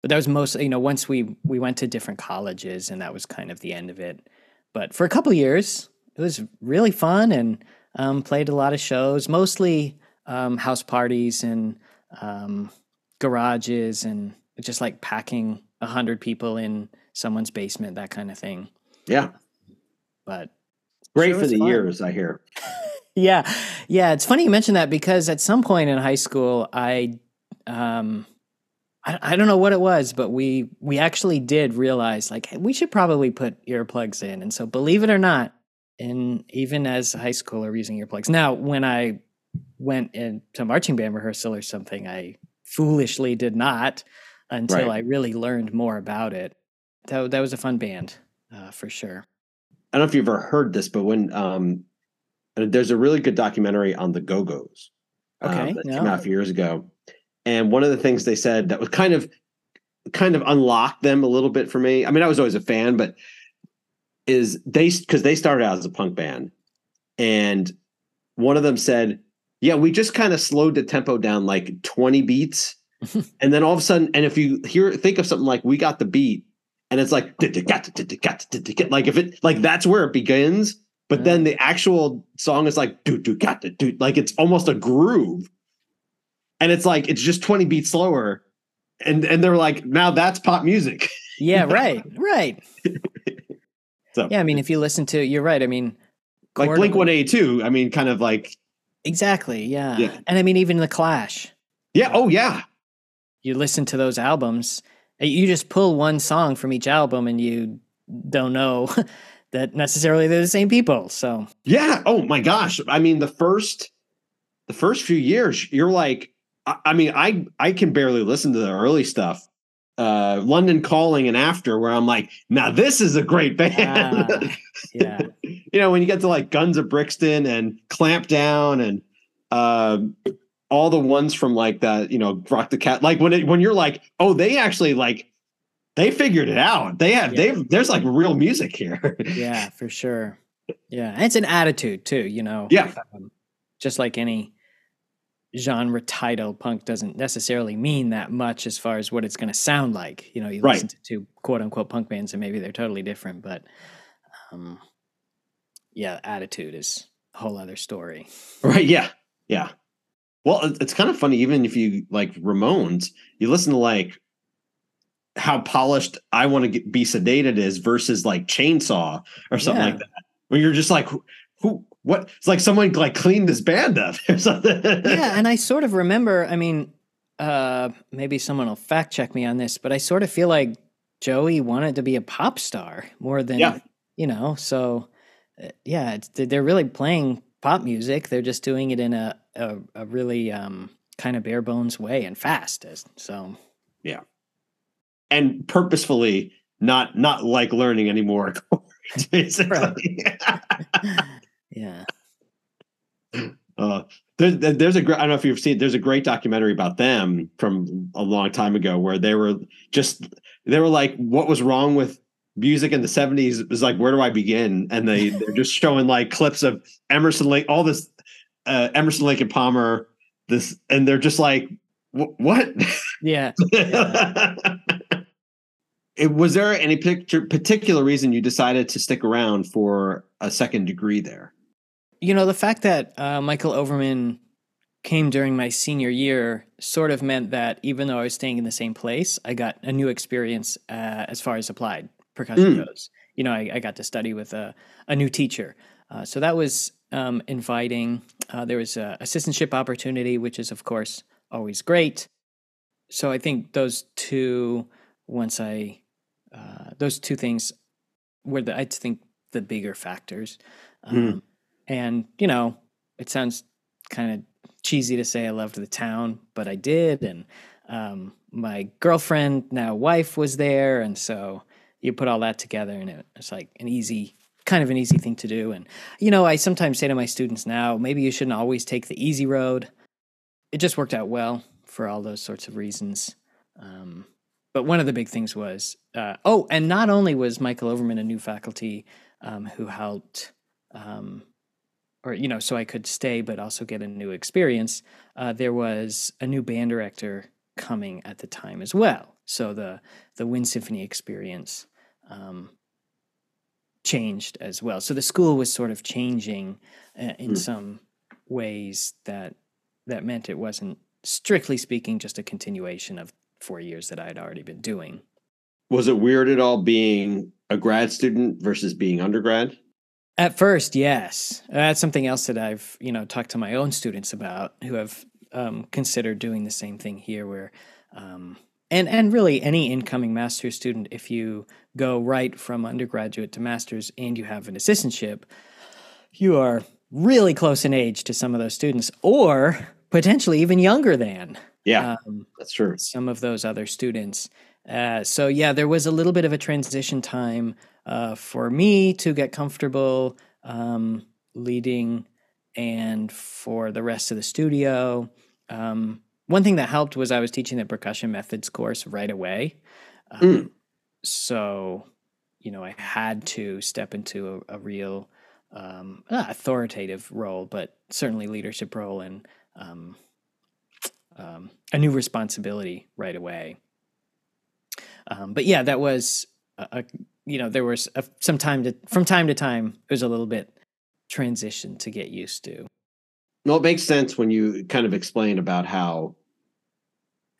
[SPEAKER 2] But that was mostly, you know, once we we went to different colleges and that was kind of the end of it. But for a couple years, it was really fun and um, played a lot of shows, mostly um, house parties and um, garages and just like packing a hundred people in someone's basement, that kind of thing.
[SPEAKER 1] Yeah.
[SPEAKER 2] But
[SPEAKER 1] great sure for the fun. years, I hear. <laughs>
[SPEAKER 2] yeah. Yeah. It's funny you mentioned that because at some point in high school, I, um, I, I don't know what it was, but we we actually did realize like hey, we should probably put earplugs in. And so, believe it or not, and even as a high schooler using earplugs. Now, when I went into marching band rehearsal or something, I foolishly did not until right. I really learned more about it. That that was a fun band uh, for sure.
[SPEAKER 1] I don't know if you've ever heard this, but when um, there's a really good documentary on the Go Go's.
[SPEAKER 2] Uh, okay,
[SPEAKER 1] that no. came out a few years ago, and one of the things they said that was kind of kind of unlocked them a little bit for me. I mean, I was always a fan, but is they because they started out as a punk band, and one of them said, "Yeah, we just kind of slowed the tempo down like 20 beats." <laughs> and then all of a sudden, and if you hear think of something like we got the beat, and it's like like if it like that's where it begins. But then the actual song is like do do got to do like it's almost a groove. And it's like it's just 20 beats slower. And and they're like now that's pop music.
[SPEAKER 2] Yeah <laughs> right right so yeah i mean if you listen to you're right i mean
[SPEAKER 1] like blink 182 i mean kind of like
[SPEAKER 2] exactly yeah. yeah and i mean even the clash
[SPEAKER 1] yeah oh yeah
[SPEAKER 2] you listen to those albums eh, you just pull one song from each album and you don't know <laughs> that necessarily they're the same people. So
[SPEAKER 1] yeah. Oh my gosh. I mean, the first the first few years, you're like, I, I mean, I I can barely listen to the early stuff. Uh, London Calling and After, where I'm like, now this is a great band.
[SPEAKER 2] Uh, yeah. <laughs>
[SPEAKER 1] you know, when you get to like Guns of Brixton and Clamp Down and uh, all the ones from like that, you know, Rock the Cat. Like when it when you're like, oh, they actually like they figured it out. They have yeah. they there's like real music here. <laughs>
[SPEAKER 2] yeah, for sure. Yeah, and it's an attitude too. You know.
[SPEAKER 1] Yeah.
[SPEAKER 2] Um, just like any genre title, punk doesn't necessarily mean that much as far as what it's going to sound like. You know, you
[SPEAKER 1] right.
[SPEAKER 2] listen to, quote unquote punk bands and maybe they're totally different, but um, yeah, attitude is a whole other story.
[SPEAKER 1] Right. Yeah. Yeah. Well, it's kind of funny, even if you like Ramones, you listen to like how polished I want to get, be sedated is versus like chainsaw or something yeah. like that. Where you're just like, who, who, what? It's like someone like cleaned this band up or something. <laughs>
[SPEAKER 2] yeah, and I sort of remember. I mean, uh, maybe someone will fact check me on this, but I sort of feel like Joey wanted to be a pop star more than yeah. you know. So uh, yeah, they're really playing pop music. They're just doing it in a a, a really um, kind of bare bones way and fast. As so
[SPEAKER 1] yeah, and purposefully not not like learning anymore. <laughs> basically. <laughs>
[SPEAKER 2] yeah.
[SPEAKER 1] Uh, there's there's a great I don't know if you've seen there's a great documentary about them from a long time ago where they were just they were like what was wrong with music in the 70s it was like where do I begin and they <laughs> they're just showing like clips of Emerson Lake all this uh, Emerson Lake and Palmer this and they're just like what
[SPEAKER 2] yeah, yeah. <laughs>
[SPEAKER 1] it, was there any picture, particular reason you decided to stick around for a second degree there?
[SPEAKER 2] You know, the fact that uh, Michael Overman came during my senior year sort of meant that even though I was staying in the same place, I got a new experience uh, as far as applied percussion mm. goes. You know, I, I, got to study with a, a new teacher. Uh, so that was um, inviting. Uh, there was a assistantship opportunity, which is, of course, always great. So I think those two, once I uh, those two things were the I think the bigger factors. Um, mm. And you know, it sounds kind of cheesy to say I loved the town, but I did, and um, my girlfriend, now wife, was there, and so you put all that together, and it, it's like an easy, kind of an easy thing to do. And you know, I sometimes say to my students now, maybe you shouldn't always take the easy road. It just worked out well for all those sorts of reasons. Um, but one of the big things was, uh, oh, and not only was Michael Overman a new faculty um, who helped um, or you know, so I could stay but also get a new experience. Uh, there was a new band director coming at the time as well, so the the Wind Symphony experience um, changed as well. So the school was sort of changing uh, in mm. some ways that that meant it wasn't strictly speaking just a continuation of four years that I had already been doing.
[SPEAKER 1] Was it weird at all being a grad student versus being undergrad?
[SPEAKER 2] At first, yes. That's something else that I've, you know, talked to my own students about who have um, considered doing the same thing here where um, and and really any incoming master's student if you go right from undergraduate to master's and you have an assistantship you are really close in age to some of those students or potentially even younger than
[SPEAKER 1] yeah um, that's true
[SPEAKER 2] some of those other students uh, so yeah there was a little bit of a transition time uh, for me to get comfortable um, leading and for the rest of the studio. Um, one thing that helped was I was teaching the percussion methods course right away. Um, mm. So, you know, I had to step into a, a real um, authoritative role, but certainly leadership role and um, um, a new responsibility right away. Um, but yeah, that was a, a you know there was a, some time to from time to time it was a little bit transition to get used to.
[SPEAKER 1] No, it makes sense when you kind of explain about how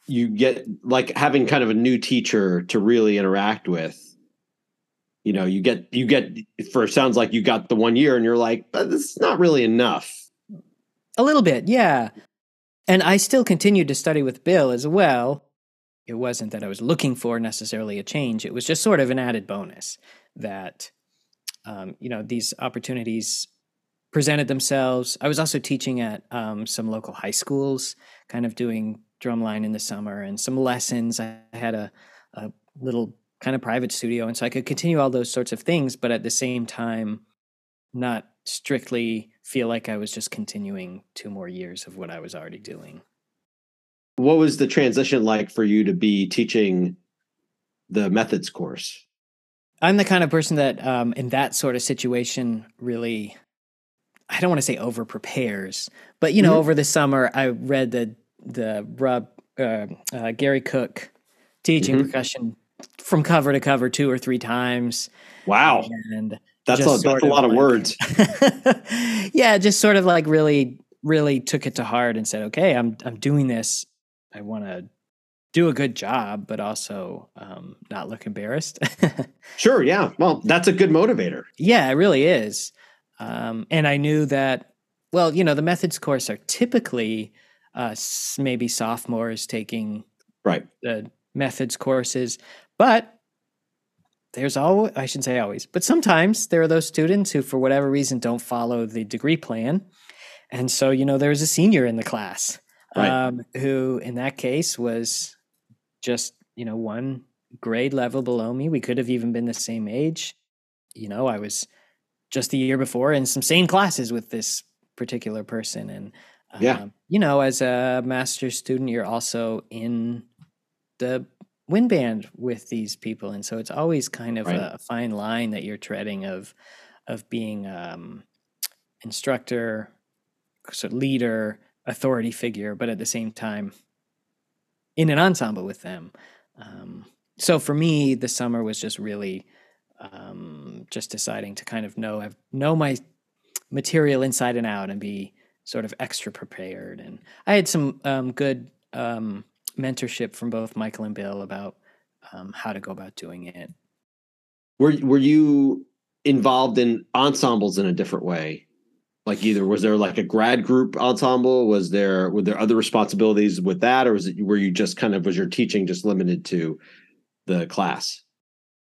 [SPEAKER 1] you get like having kind of a new teacher to really interact with you know you get you get for sounds like you got the one year and you're like but this is not really enough.
[SPEAKER 2] A little bit yeah. And i still continued to study with bill as well it wasn't that I was looking for necessarily a change. It was just sort of an added bonus that, um, you know, these opportunities presented themselves. I was also teaching at um, some local high schools, kind of doing drumline in the summer and some lessons. I had a, a little kind of private studio, and so I could continue all those sorts of things, but at the same time, not strictly feel like I was just continuing two more years of what I was already doing
[SPEAKER 1] what was the transition like for you to be teaching the methods course?
[SPEAKER 2] I'm the kind of person that, um, in that sort of situation, really, I don't want to say over prepares, but you know, mm-hmm. over the summer, I read the the Rob uh, uh, Gary Cook teaching mm-hmm. percussion from cover to cover two or three times.
[SPEAKER 1] Wow, and that's a, that's a lot of, words. <laughs>
[SPEAKER 2] yeah, just sort of like really, really took it to heart and said, "Okay, I'm I'm doing this I want to do a good job, but also um, not look embarrassed. <laughs>
[SPEAKER 1] sure. Yeah. Well, that's a good motivator.
[SPEAKER 2] Yeah, it really is. Um, and I knew that, well, you know, the methods course are typically uh, maybe sophomores taking
[SPEAKER 1] right
[SPEAKER 2] the methods courses, but there's always, I shouldn't say always, but sometimes there are those students who, for whatever reason, don't follow the degree plan. And so, you know, there's a senior in the class right. um, who in that case was just you know one grade level below me. We could have even been the same age. You know, I was just the year before in some same classes with this particular person, and
[SPEAKER 1] yeah, um,
[SPEAKER 2] you know, as a master's student, you're also in the wind band with these people, and so it's always kind of right. a, a, fine line that you're treading of of being um, instructor, sort of leader, authority figure, but at the same time in an ensemble with them. Um, so for me, the summer was just really um, just deciding to kind of know have, know my material inside and out and be sort of extra prepared. And I had some um, good um, mentorship from both Michael and Bill about um, how to go about doing it.
[SPEAKER 1] Were Were you involved in ensembles in a different way like either was there like a grad group ensemble was there were there other responsibilities with that or was it were you just kind of was your teaching just limited to the class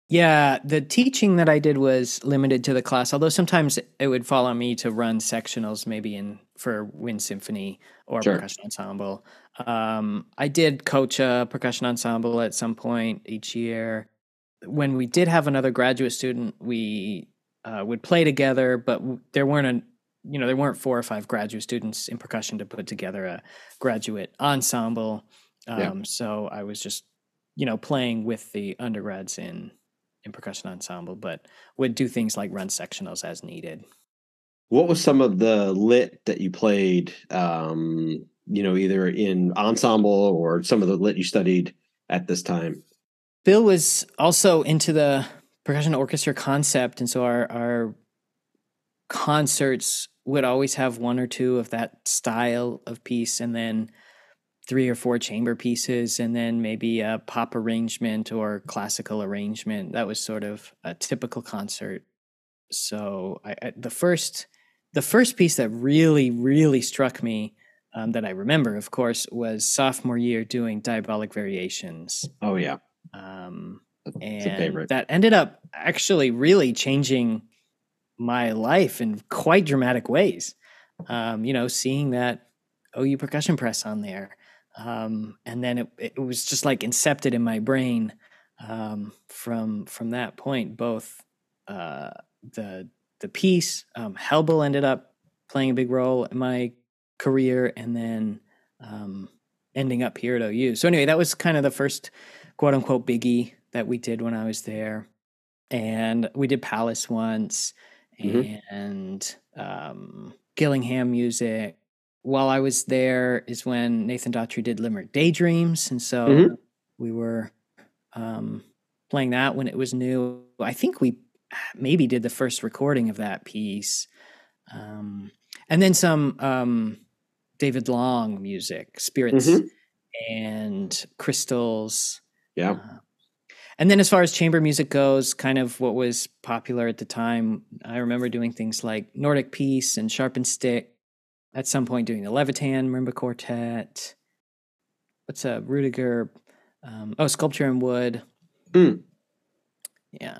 [SPEAKER 2] yeah the teaching that i did was limited to the class although sometimes it would fall on me to run sectionals maybe in for wind symphony or sure. percussion ensemble. Um, I did coach a percussion ensemble at some point each year. When we did have another graduate student, we uh, would play together, but there weren't a you know there weren't four or five graduate students in percussion to put together a graduate ensemble. Um, yeah. So I was just you know playing with the undergrads in in percussion ensemble, but would do things like run sectionals as needed.
[SPEAKER 1] What was some of the lit that you played? Um, you know, either in ensemble or some of the lit you studied at this time.
[SPEAKER 2] Bill was also into the percussion orchestra concept, and so our our concerts would always have one or two of that style of piece, and then three or four chamber pieces, and then maybe a pop arrangement or classical arrangement. That was sort of a typical concert. So I, I, the first the first piece that really really struck me um, that I remember, of course, was sophomore year doing diabolic variations.
[SPEAKER 1] Oh yeah,
[SPEAKER 2] um, and that ended up actually really changing my life in quite dramatic ways. Um, you know, seeing that OU percussion press on there, um, and then it, it was just like incepted in my brain um, from from that point. Both uh, the the piece, um, Helble ended up playing a big role in my career, and then um, ending up here at OU. So anyway, that was kind of the first quote unquote biggie that we did when I was there, and we did Palace once, mm-hmm. and um, Gillingham music. While I was there is when Nathan Daughtrey did Limerick Daydreams, and so mm-hmm. we were um, playing that when it was new. I think we maybe did the first recording of that piece. Um, and then some um, David Long music, Spirits mm-hmm. and Crystals.
[SPEAKER 1] Yeah. Uh,
[SPEAKER 2] and then as far as chamber music goes, kind of what was popular at the time, I remember doing things like Nordic Piece and Sharpened Stick. At some point, doing the Levitan Marimba Quartet. What's a Rudiger? Um, oh, Sculpture in Wood.
[SPEAKER 1] Mm.
[SPEAKER 2] Yeah.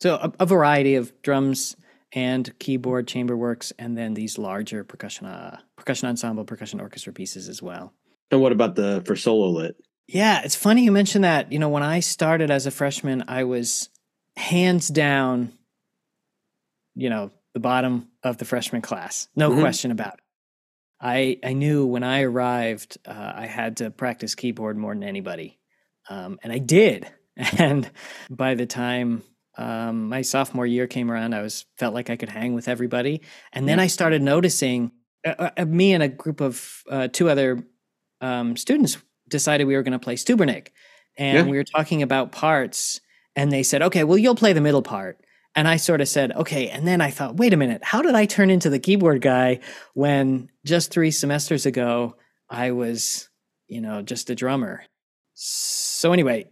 [SPEAKER 2] So a, a, variety of drums and keyboard chamber works, and then these larger percussion uh, percussion ensemble, percussion orchestra pieces as well.
[SPEAKER 1] And what about the for solo lit?
[SPEAKER 2] Yeah, it's funny you mentioned that. You know, when I started as a freshman, I was hands down, you know, the bottom of the freshman class. No mm-hmm. question about it. I I knew when I arrived, uh, I had to practice keyboard more than anybody, um, and I did. <laughs> And by the time um, my sophomore year came around, I was felt like I could hang with everybody, and then I started noticing uh, uh, me and a group of uh, two other um, students decided we were going to play Stubernic, and yeah. we were talking about parts, and they said, "Okay, well, you'll play the middle part." And I sort of said, "Okay." And then I thought, "Wait a minute, how did I turn into the keyboard guy when just three semesters ago I was, you know, just a drummer?" So anyway,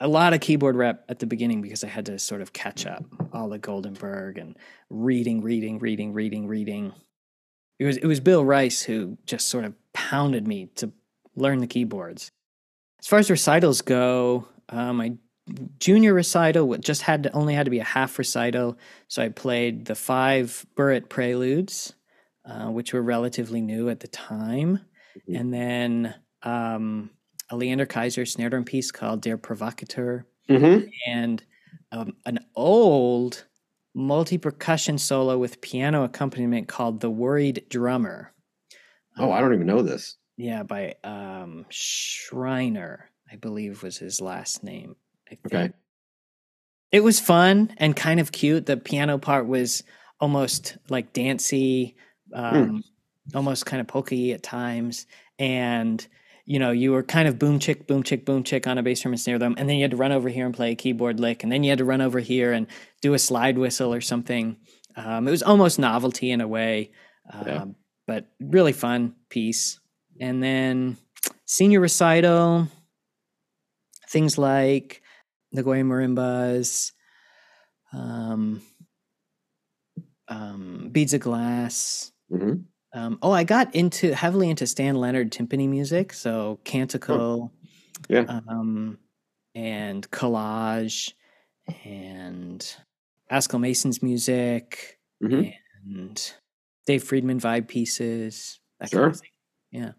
[SPEAKER 2] a lot of keyboard rep at the beginning because I had to sort of catch up all the Goldenberg and reading, reading, reading, reading, reading. It was it was Bill Rice who just sort of pounded me to learn the keyboards. As far as recitals go, um, my junior recital just had to, only had to be a half recital, so I played the five Burritt preludes, uh, which were relatively new at the time, mm-hmm. and then um, a Leander Kaiser snare drum piece called Der Provocateur,
[SPEAKER 1] mm-hmm.
[SPEAKER 2] and um, an old multi percussion solo with piano accompaniment called The Worried Drummer.
[SPEAKER 1] Oh, I don't even know this.
[SPEAKER 2] Yeah, by um, Schreiner, I believe was his last name.
[SPEAKER 1] Okay.
[SPEAKER 2] It was fun and kind of cute. The piano part was almost like dancey, um, mm. almost kind of pokey at times, and you know, you were kind of boom chick, boom chick, boom chick on a bass drum and snare drum, and then you had to run over here and play a keyboard lick, and then you had to run over here and do a slide whistle or something. Um, it was almost novelty in a way, uh, yeah. but really fun piece. And then senior recital, things like the Goya marimbas, um, um, beads of glass.
[SPEAKER 1] Mm-hmm.
[SPEAKER 2] Um, oh, I got into heavily into Stan Leonard timpani music, so canticle,
[SPEAKER 1] oh. yeah,
[SPEAKER 2] um, and collage, and Pascal Mason's music,
[SPEAKER 1] mm-hmm.
[SPEAKER 2] and Dave Friedman vibe pieces. That
[SPEAKER 1] sure.
[SPEAKER 2] kind of thing. Yeah.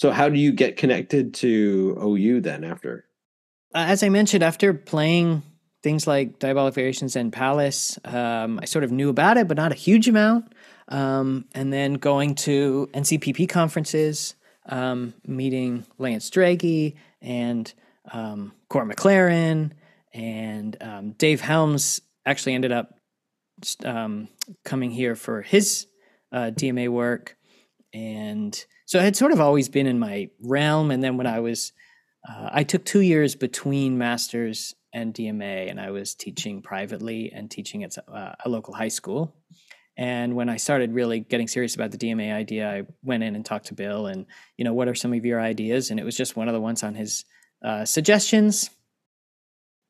[SPEAKER 1] So how do you get connected to OU then after?
[SPEAKER 2] Uh, as I mentioned, after playing things like Diabolic Variations and Palace, um, I sort of knew about it, but not a huge amount. Um, and then going to NCPP conferences, um, meeting Lance Drege and um, Cort McClaren and um, Dave Helms actually ended up um, coming here for his uh, DMA work. And so it had sort of always been in my realm. And then when I was, uh, I took two years between masters and DMA, and I was teaching privately and teaching at uh, a local high school. And when I started really getting serious about the DMA idea, I went in and talked to Bill and, you know, what are some of your ideas? And it was just one of the ones on his uh, suggestions.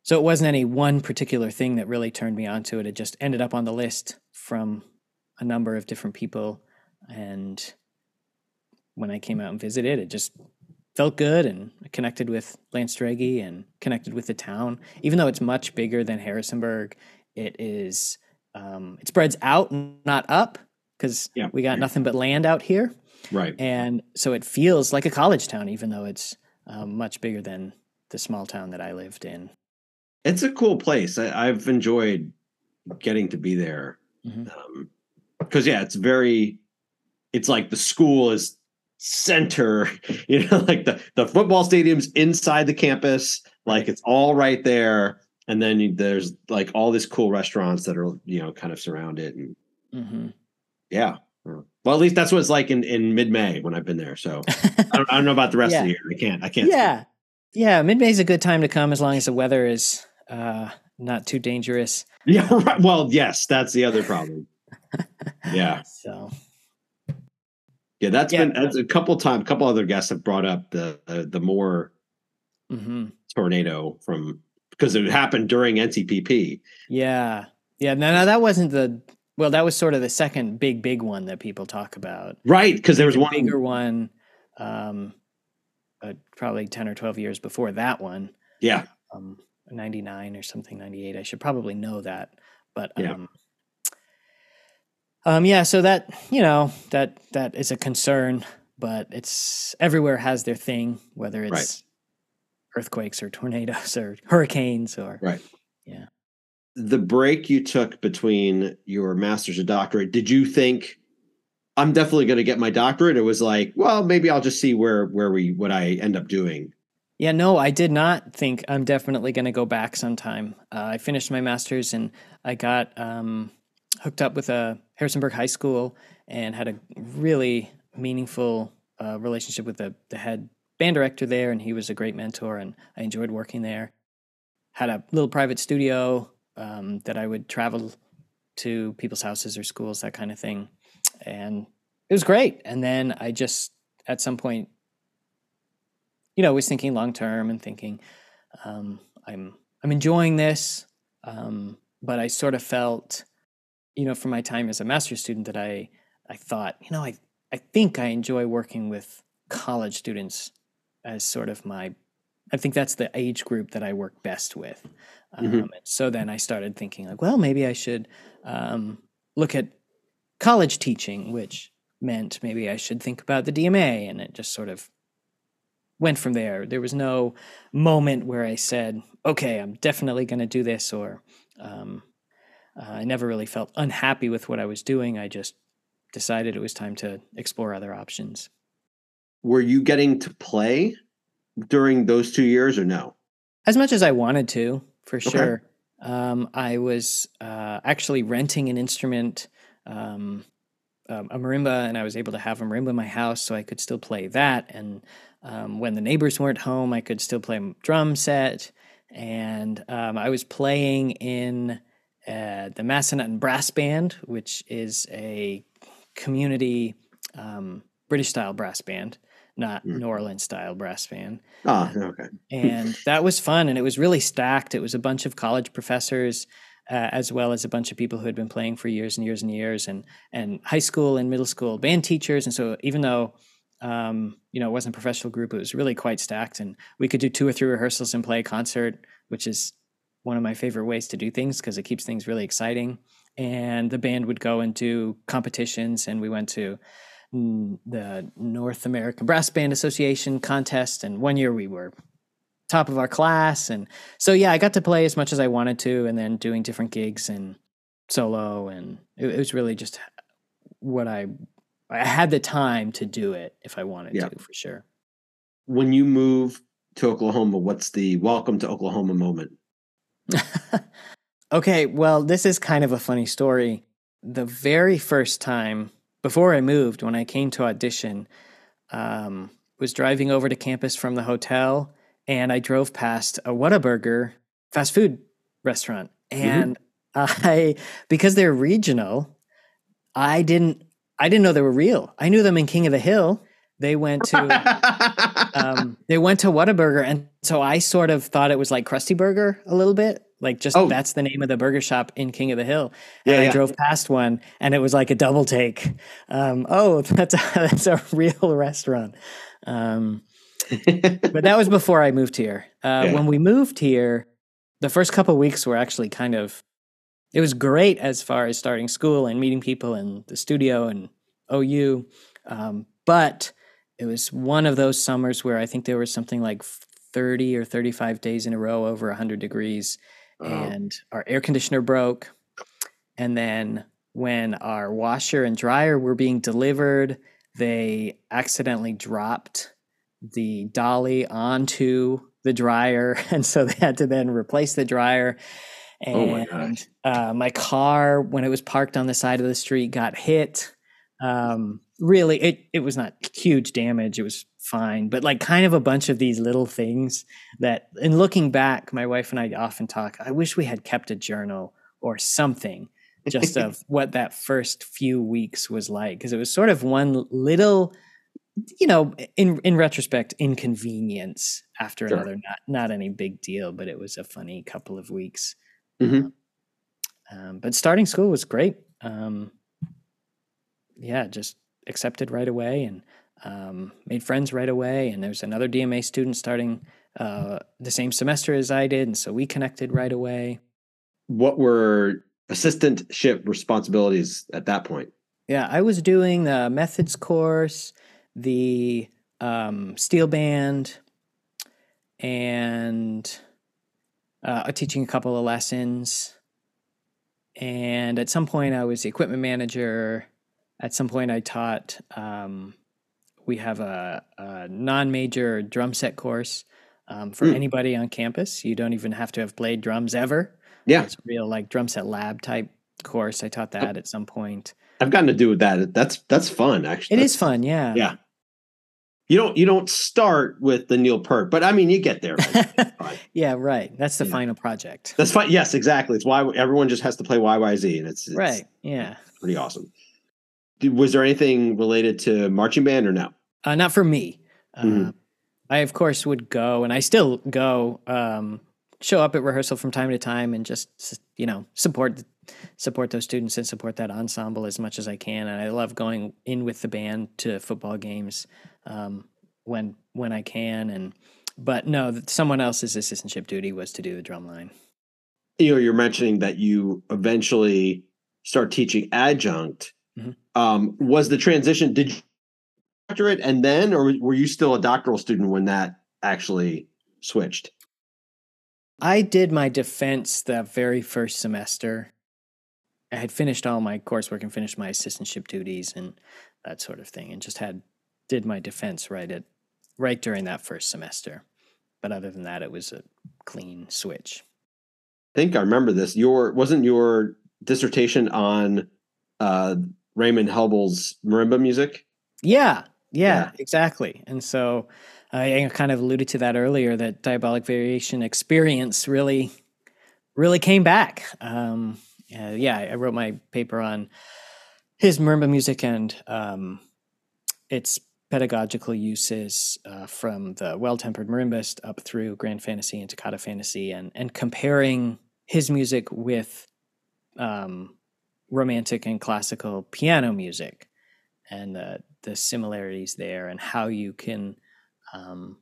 [SPEAKER 2] So it wasn't any one particular thing that really turned me onto it. It just ended up on the list from a number of different people. And when I came out and visited, it just felt good and connected with Lance Drege and connected with the town. Even though it's much bigger than Harrisonburg, it is um, it spreads out, not up, because yeah. we got nothing but land out here.
[SPEAKER 1] Right.
[SPEAKER 2] And so it feels like a college town, even though it's um, much bigger than the small town that I lived in.
[SPEAKER 1] It's a cool place. I, have enjoyed getting to be there. Because, mm-hmm. um, yeah, it's very, it's like the school is center, <laughs> you know, like the, the football stadium's inside the campus, like it's all right there. And then you, there's like all these cool restaurants that are, you know, kind of surround it. And mm-hmm. yeah. Well, at least that's what it's like in, in mid May when I've been there. So I, don't, I don't know about the rest <laughs> yeah. of the year. I can't. I can't.
[SPEAKER 2] Yeah, yeah. Mid May is a good time to come as long as the weather is uh, not too dangerous. <laughs>
[SPEAKER 1] Yeah. Right. Well, yes, that's the other problem. yeah.
[SPEAKER 2] So.
[SPEAKER 1] Yeah, that's yeah. been that's a couple times. A couple other guests have brought up the the, the Moore mm-hmm. tornado from because it happened during NCPP.
[SPEAKER 2] Yeah, yeah. No, no, that wasn't the well, that was sort of the second big, big one that people talk about.
[SPEAKER 1] Right, because there was one
[SPEAKER 2] bigger one, um, uh, probably ten or twelve years before that one.
[SPEAKER 1] Yeah,
[SPEAKER 2] um, ninety nine or something, ninety eight. I should probably know that, but yeah. Um, yeah. So that you know that that is a concern, but it's everywhere has their thing, whether it's right. earthquakes or tornadoes or <laughs> hurricanes or
[SPEAKER 1] right.
[SPEAKER 2] Yeah
[SPEAKER 1] the break you took between your master's and doctorate, did you think I'm definitely going to get my doctorate? It was like, well, maybe I'll just see where where we what I end up doing.
[SPEAKER 2] Yeah, no, I did not think I'm definitely going to go back sometime. Uh, I finished my master's and I got um, hooked up with a Harrisonburg High School and had a really meaningful uh, relationship with the, the head band director there, and he was a great mentor, and I enjoyed working there. Had a little private studio, um, that I would travel to people's houses or schools, that kind of thing. And it was great. And then I just, at some point, you know, was thinking long term and thinking, um, I'm I'm enjoying this, um, but I sort of felt, you know, from my time as a master's student that I I thought, you know, I I think I enjoy working with college students as sort of my I think that's the age group that I work best with. Mm-hmm. Um, so then I started thinking like, well, maybe I should um, look at college teaching, which meant maybe I should think about the DMA, and it just sort of went from there. There was no moment where I said, okay, I'm definitely going to do this, or um, uh, I never really felt unhappy with what I was doing. I just decided it was time to explore other options.
[SPEAKER 1] Were you getting to play during those two years, or no?
[SPEAKER 2] As much as I wanted to for okay. sure. Um, I was uh, actually renting an instrument, um, um, a marimba, and I was able to have a marimba in my house, so I could still play that. And um, when the neighbors weren't home, I could still play a drum set. And um, I was playing in uh, the Massanutten Brass Band, which is a community um, British style brass band not mm. New Orleans style brass band.
[SPEAKER 1] Ah, okay.
[SPEAKER 2] and <laughs> that was fun, and it was really stacked. It was a bunch of college professors, uh, as well as a bunch of people who had been playing for years and years and years, and and high school and middle school band teachers. And so, even though um, you know it wasn't a professional group, it was really quite stacked, and we could do two or three rehearsals and play a concert, which is one of my favorite ways to do things because it keeps things really exciting. and the band would go and do competitions, and we went to the North American Brass Band Association contest, and one year we were top of our class, and so yeah, I got to play as much as I wanted to, and then doing different gigs and solo, and it, it was really just what I I had the time to do it if I wanted yeah. to, for sure.
[SPEAKER 1] When you move to Oklahoma, what's the welcome to Oklahoma moment? <laughs>
[SPEAKER 2] okay, well, this is kind of a funny story. The very first time before I moved, when I came to audition, um, was driving over to campus from the hotel, and I drove past a Whataburger fast food restaurant, mm-hmm. and mm-hmm. I because they're regional, I didn't I didn't know they were real. I knew them in King of the Hill. They went to <laughs> um, they went to Whataburger, and so I sort of thought it was like Krusty Burger a little bit. Like just oh. that's the name of the burger shop in King of the Hill. And yeah, I yeah. drove past one and it was like a double take. Um, oh, <laughs> that's a, that's a real <laughs> restaurant. Um, but that was <laughs> before I moved here. Uh, yeah. When we moved here, the first couple weeks were actually kind of it was great as far as starting school and meeting people in the studio and OU. Um, but it was one of those summers where I think there was something like 30 or 35 days in a row over 100 degrees and our air conditioner broke. And then when our washer and dryer were being delivered, they accidentally dropped the dolly onto the dryer. <laughs> And so they had to then replace the dryer. And oh my, uh, my car, when it was parked on the side of the street, got hit. Um, really, it, it was not huge damage. It was fine. But like kind of a bunch of these little things that, in looking back, my wife and I often talk. I wish we had kept a journal or something just of <laughs> what that first few weeks was like because it was sort of one little you know in in retrospect inconvenience after sure. another not not any big deal but it was a funny couple of weeks mm-hmm. um, but starting school was great um, yeah just accepted right away and um, made friends right away. And there's another DMA student starting uh, the same semester as I did, and so we connected right away.
[SPEAKER 1] What were assistantship responsibilities at that point?
[SPEAKER 2] Yeah, I was doing the methods course, the um, steel band, and uh, teaching a couple of lessons. And at some point, I was the equipment manager. At some point, I taught um, we have a, a non-major drum set course um, for mm. anybody on campus. You don't even have to have played drums ever.
[SPEAKER 1] Yeah,
[SPEAKER 2] it's real like drum set lab type course. I taught that at some point.
[SPEAKER 1] I've gotten to do with that. That's that's fun actually.
[SPEAKER 2] It
[SPEAKER 1] that's,
[SPEAKER 2] is fun. Yeah.
[SPEAKER 1] Yeah. You don't you don't start with the Neil Peart, but I mean you get there. <laughs>
[SPEAKER 2] yeah, right. That's the yeah. final project.
[SPEAKER 1] That's fine. Yes, exactly. It's why everyone just has to play YYZ, and it's, it's
[SPEAKER 2] right. Yeah,
[SPEAKER 1] pretty awesome. Was there anything related to marching band or no?
[SPEAKER 2] Uh, not for me. Mm-hmm. Uh, I of course would go, and I still go. Um, show up at rehearsal from time to time, and just you know support support those students and support that ensemble as much as I can. And I love going in with the band to football games um, when when I can. And but no, someone else's assistantship duty was to do the drum line.
[SPEAKER 1] You know, you're mentioning that you eventually start teaching adjunct. Um, was the transition? Did you doctorate and then, or were you still a doctoral student when that actually switched?
[SPEAKER 2] I did my defense the very first semester. I had finished all my coursework and finished my assistantship duties and that sort of thing, and just had did my defense right at right during that first semester. But other than that, it was a clean switch.
[SPEAKER 1] I think I remember this. Your wasn't your dissertation on uh, Raymond Helble's marimba music?
[SPEAKER 2] Yeah, yeah, yeah. exactly. And so I kind of alluded to that earlier that diabolic variation experience really, really came back. Um, uh, yeah, I wrote my paper on his marimba music and um, its pedagogical uses uh, from the well-tempered marimbist up through grand fantasy and toccata fantasy and and comparing his music with um, romantic and classical piano music and the the similarities there and how you can um,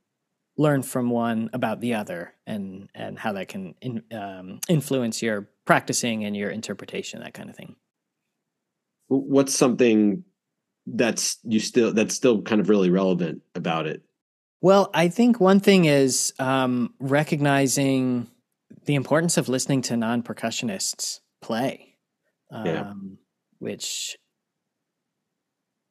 [SPEAKER 2] learn from one about the other and and how that can in, um, influence your practicing and your interpretation that kind of thing.
[SPEAKER 1] What's something that's you still that's still kind of really relevant about it?
[SPEAKER 2] Well i think one thing is um, recognizing the importance of listening to non-percussionists play um, yeah. which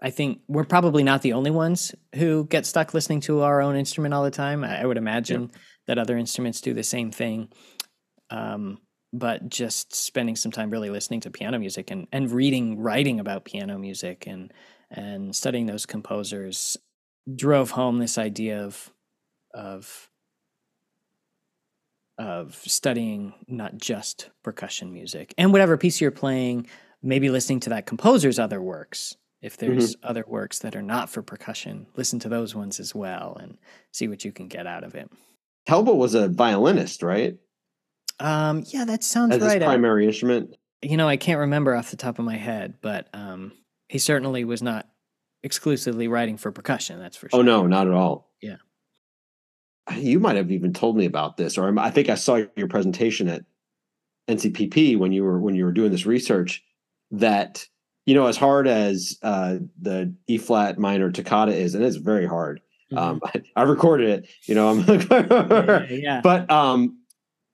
[SPEAKER 2] I think we're probably not the only ones who get stuck listening to our own instrument all the time. I, would imagine yeah. that other instruments do the same thing. Um, but just spending some time really listening to piano music and, and reading, writing about piano music and and studying those composers drove home this idea of of of studying not just percussion music and whatever piece you're playing, maybe listening to that composer's other works if there's mm-hmm. other works that are not for percussion, listen to those ones as well and see what you can get out of it.
[SPEAKER 1] Helble was a violinist, right?
[SPEAKER 2] Um, yeah, that sounds
[SPEAKER 1] As
[SPEAKER 2] right.
[SPEAKER 1] His primary I, instrument.
[SPEAKER 2] You know, I can't remember off the top of my head, but um, he certainly was not exclusively writing for percussion. That's for
[SPEAKER 1] oh, sure. Oh no, not at all.
[SPEAKER 2] Yeah.
[SPEAKER 1] You might have even told me about this, or I think I saw your presentation at NCPP when you were when you were doing this research. That you know, as hard as uh, the E flat minor toccata is, and it's very hard. Mm-hmm. Um, I, <laughs> I, recorded it, you know, I'm
[SPEAKER 2] yeah, yeah.
[SPEAKER 1] but um,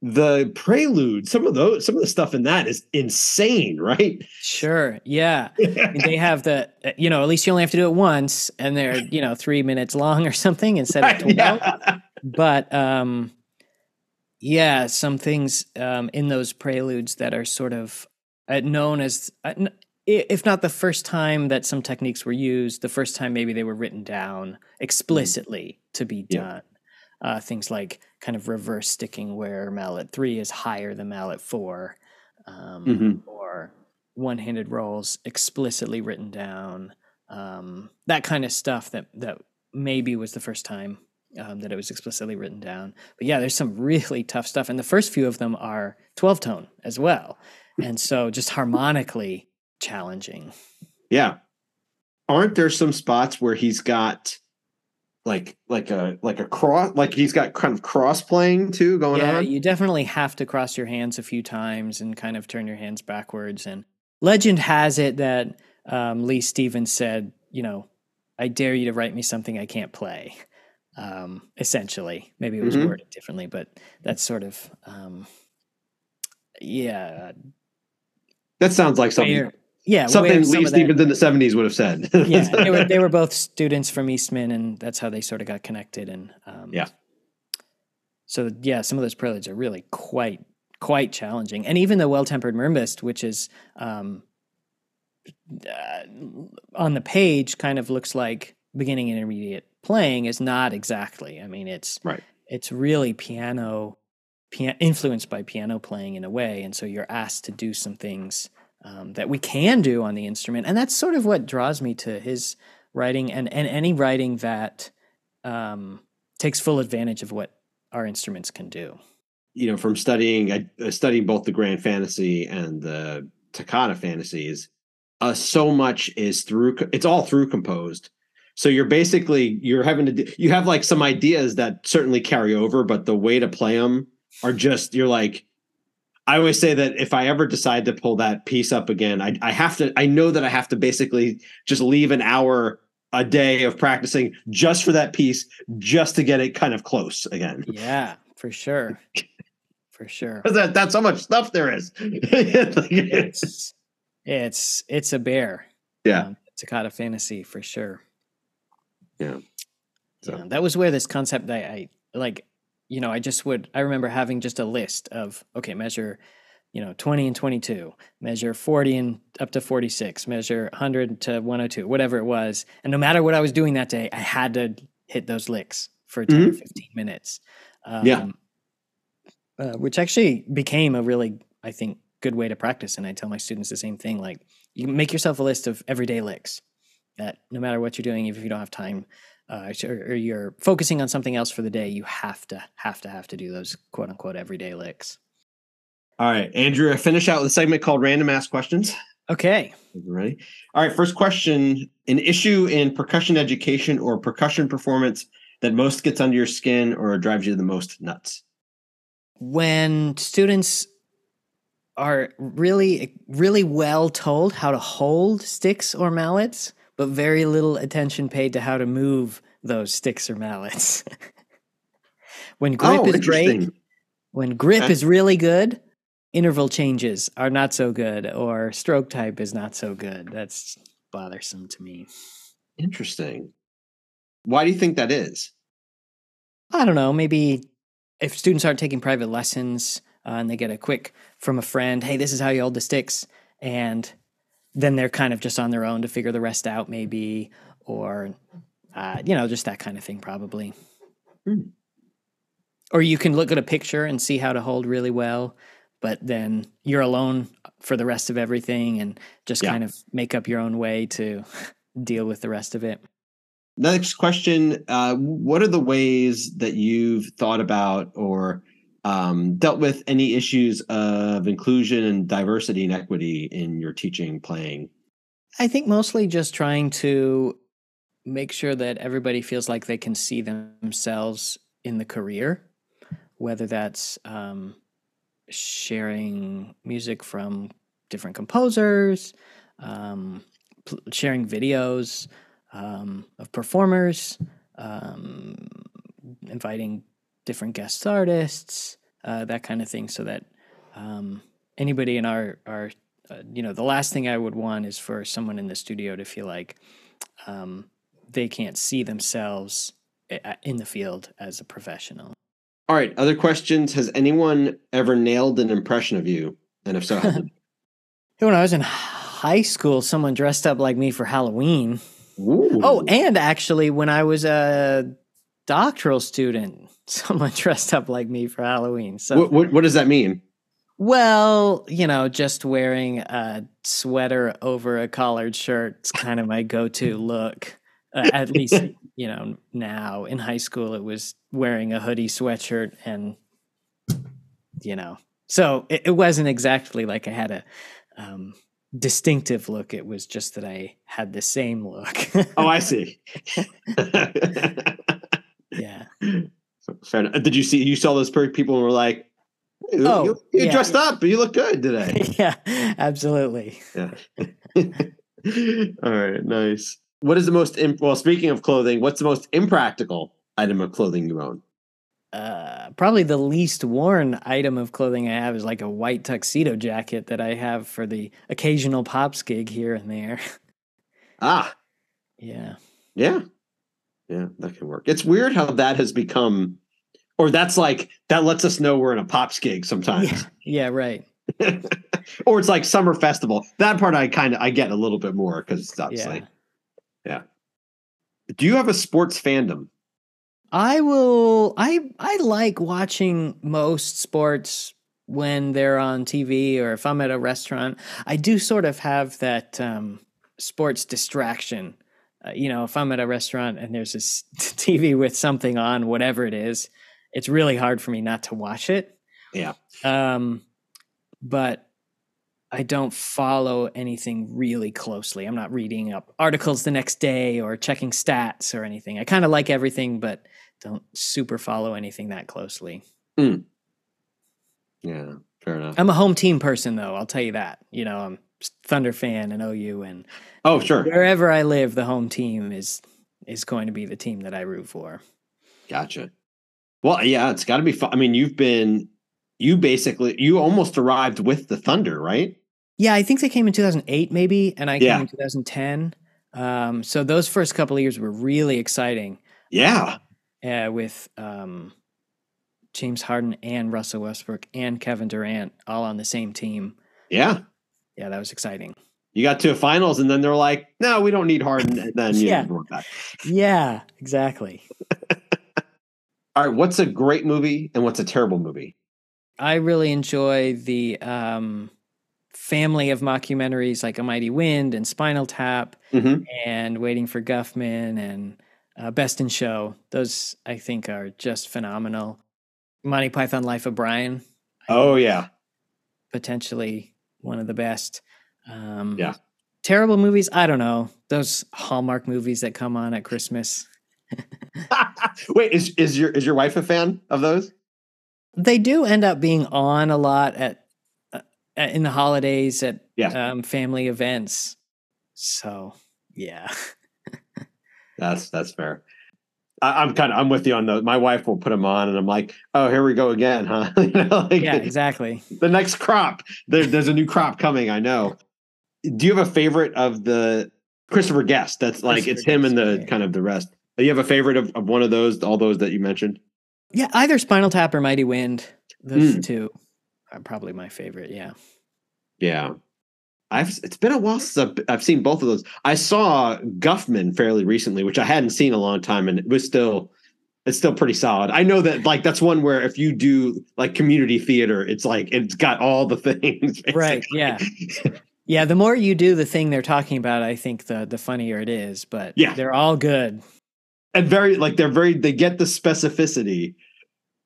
[SPEAKER 1] the prelude, some of those, some of the stuff in that is insane, right?
[SPEAKER 2] Sure, yeah. they have the, you know, at least you only have to do it once, and they're, you know, three minutes long or something instead of <laughs> twelve. yeah. But um, yeah, some things um, in those preludes that are sort of uh, known as uh, if not the first time that some techniques were used, the first time maybe they were written down explicitly mm. to be done. Yeah. Uh, things like kind of reverse sticking, where mallet three is higher than mallet four, um, mm-hmm. or one handed rolls explicitly written down. Um, that kind of stuff that that maybe was the first time um, that it was explicitly written down. But yeah, there's some <laughs> really tough stuff, and the first few of them are 12 tone as well. And so, just harmonically, challenging.
[SPEAKER 1] Yeah. Aren't there some spots where he's got like like a like a cross like he's got kind of cross playing too going on?
[SPEAKER 2] yeah,
[SPEAKER 1] on?
[SPEAKER 2] you definitely have to cross your hands a few times and kind of turn your hands backwards. And legend has it that um, Leigh Stevens said, you know, I dare you to write me something I can't play. Um, essentially, maybe it was mm-hmm. worded differently, but that's sort of um, yeah.
[SPEAKER 1] That sounds like something
[SPEAKER 2] yeah,
[SPEAKER 1] something Leigh Stevens in the seventies would have said.
[SPEAKER 2] yeah, <laughs> they were they were both students from Eastman, and that's how they sort of got connected. And
[SPEAKER 1] um, yeah,
[SPEAKER 2] so yeah, some of those preludes are really quite quite challenging, and even the well tempered marimbist, which is um, uh, on the page, kind of looks like beginning and intermediate playing, is not exactly. I mean, it's
[SPEAKER 1] right.
[SPEAKER 2] It's really piano, piano influenced by piano playing in a way, and so you're asked to do some things um, that we can do on the instrument. And that's sort of what draws me to his writing and, and any writing that um, takes full advantage of what our instruments can do.
[SPEAKER 1] You know, from studying, I, studying both the grand fantasy and the toccata fantasies, uh, so much is through, it's all through composed. So you're basically, you're having to, do, you have like some ideas that certainly carry over, but the way to play them are just, you're like, I always say that if I ever decide to pull that piece up again, I, I have to, I know that I have to basically just leave an hour a day of practicing just for that piece, just to get it kind of close again.
[SPEAKER 2] Yeah, for sure. <laughs> For sure.
[SPEAKER 1] that, that's how much stuff there is. <laughs>
[SPEAKER 2] it's, it's, it's a bear.
[SPEAKER 1] Yeah. Um,
[SPEAKER 2] Toccata fantasy for sure.
[SPEAKER 1] Yeah.
[SPEAKER 2] So. yeah. That was where this concept I, I like you know, I just would, I remember having just a list of, okay, measure, you know, 20 and 22, measure 40 and up to 46, measure 100 to 102, whatever it was. And no matter what I was doing that day, I had to hit those licks for 10 mm-hmm. or 15 minutes.
[SPEAKER 1] Um, yeah.
[SPEAKER 2] Uh, which actually became a really, I think, good way to practice. And I tell my students the same thing like, you make yourself a list of everyday licks that no matter what you're doing, if you don't have time uh, or you're focusing on something else for the day, you have to have to have to do those quote unquote everyday licks.
[SPEAKER 1] All right, Andrew, I finish out with a segment called Random Ass Questions.
[SPEAKER 2] Okay.
[SPEAKER 1] Ready? All right, first question An issue in percussion education or percussion performance that most gets under your skin or drives you the most nuts?
[SPEAKER 2] When students are really, really well told how to hold sticks or mallets, but very little attention paid to how to move those sticks or mallets. <laughs> when grip oh, is great, when grip okay. is really good, interval changes are not so good, or stroke type is not so good. That's bothersome to me.
[SPEAKER 1] Interesting. Why do you think that is?
[SPEAKER 2] I don't know. Maybe if students aren't taking private lessons uh, and they get a quick from a friend, hey, this is how you hold the sticks, and then they're kind of just on their own to figure the rest out, maybe, or uh, you know, just that kind of thing, probably. Hmm. Or you can look at a picture and see how to hold really well, but then you're alone for the rest of everything and just yeah. kind of make up your own way to <laughs> deal with the rest of it.
[SPEAKER 1] Next question uh, What are the ways that you've thought about or um, dealt with any issues of inclusion and diversity and equity in your teaching, playing?
[SPEAKER 2] I think mostly just trying to make sure that everybody feels like they can see themselves in the career, whether that's um, sharing music from different composers, um, pl- sharing videos um, of performers, um, inviting different guest artists, uh, that kind of thing, so that um, anybody in our our uh, you know the last thing I would want is for someone in the studio to feel like um, they can't see themselves in the field as a professional.
[SPEAKER 1] All right. Other questions? Has anyone ever nailed an impression of you? And if so, how <laughs> <laughs>
[SPEAKER 2] when I was in high school, someone dressed up like me for Halloween. Ooh. Oh, and actually, when I was a doctoral student, <laughs> someone dressed up like me for Halloween. So,
[SPEAKER 1] what, what, what does that mean?
[SPEAKER 2] Well, you know, just wearing a sweater over a collared shirt is kind of my go-to <laughs> look. Uh, at least, you know, now in high school, it was wearing a hoodie, sweatshirt, and you know, so it, it wasn't exactly like I had a um, distinctive look. It was just that I had the same look.
[SPEAKER 1] oh, I see. <laughs>
[SPEAKER 2] yeah. <laughs>
[SPEAKER 1] Fair enough. Did you see? You saw those people and were like, "Oh, you, you yeah. dressed up, but you look good today." <laughs>
[SPEAKER 2] yeah, absolutely.
[SPEAKER 1] Yeah. <laughs> All right, nice. What is the most imp- well? Speaking of clothing, what's the most impractical item of clothing you own?
[SPEAKER 2] Uh, probably the least worn item of clothing I have is like a white tuxedo jacket that I have for the occasional pops gig here and there.
[SPEAKER 1] Ah,
[SPEAKER 2] yeah,
[SPEAKER 1] yeah, yeah. That can work. It's weird how that has become, or that's like that lets us know we're in a pops gig sometimes.
[SPEAKER 2] Yeah, yeah right. <laughs>
[SPEAKER 1] or it's like summer festival. That part I kind of I get a little bit more because it's obviously, yeah. yeah. Do you have a sports fandom?
[SPEAKER 2] I will. I I like watching most sports when they're on TV or if I'm at a restaurant. I do sort of have that um, sports distraction. Uh, you know, if I'm at a restaurant and there's this <laughs> TV with something on, whatever it is, it's really hard for me not to watch it.
[SPEAKER 1] Yeah.
[SPEAKER 2] Um, but I don't follow anything really closely. I'm not reading up articles the next day or checking stats or anything. I kind of like everything, but don't super follow anything that closely.
[SPEAKER 1] Mm. Yeah, fair enough.
[SPEAKER 2] I'm a home team person, though. I'll tell you that. You know, I'm Thunder fan and OU, and
[SPEAKER 1] oh, sure.
[SPEAKER 2] Wherever I live, the home team is is going to be the team that I root for.
[SPEAKER 1] Gotcha. Well, yeah, it's got to be fun. I mean, you've been you basically you almost arrived with the Thunder, right?
[SPEAKER 2] Yeah, I think they came in 2008, maybe, and I yeah. came in 2010. Um, so those first couple of years were really exciting.
[SPEAKER 1] Yeah
[SPEAKER 2] uh, with um, James Harden and Russell Westbrook and Kevin Durant all on the same team.
[SPEAKER 1] Yeah.
[SPEAKER 2] Yeah, that was exciting.
[SPEAKER 1] You got to a finals and then they're like, no, we don't need Harden. And then you
[SPEAKER 2] yeah. yeah, exactly. <laughs>
[SPEAKER 1] all right. What's a great movie and what's a terrible movie?
[SPEAKER 2] I really enjoy the um, family of mockumentaries like A Mighty Wind and Spinal Tap mm-hmm. and Waiting for Guffman and uh, Best in Show. Those I think are just phenomenal. Monty Python Life of Brian.
[SPEAKER 1] Oh yeah,
[SPEAKER 2] potentially one of the best.
[SPEAKER 1] Um, yeah.
[SPEAKER 2] Terrible movies. I don't know those Hallmark movies that come on at Christmas. <laughs>
[SPEAKER 1] Wait, is is your is your wife a fan of those?
[SPEAKER 2] They do end up being on a lot at uh, in the holidays at
[SPEAKER 1] yeah.
[SPEAKER 2] um, family events. So yeah, <laughs>
[SPEAKER 1] that's that's fair. I, am kind of I'm with you on those. My wife will put them on, and I'm like, oh, here we go again, <laughs> huh? <laughs>
[SPEAKER 2] you know, like, yeah, exactly.
[SPEAKER 1] The next crop. There, there's a new crop coming. I know. Do you have a favorite of the Christopher Guest? That's like it's him and the kind of the rest. Do you have a favorite of, of one of those? All those that you mentioned.
[SPEAKER 2] Yeah, either Spinal Tap or Mighty Wind. Those mm. two are probably my favorite. Yeah.
[SPEAKER 1] Yeah. I've it's been a while since I've, I've, seen both of those. I saw Guffman fairly recently, which I hadn't seen a long time, and it was still it's still pretty solid. I know that like that's one where if you do like community theater, it's like it's got all the <laughs> things.
[SPEAKER 2] Basically. Right. Yeah. yeah. The more you do the thing they're talking about, I think the the funnier it is. But yeah, they're all good
[SPEAKER 1] and very like they're very they get the specificity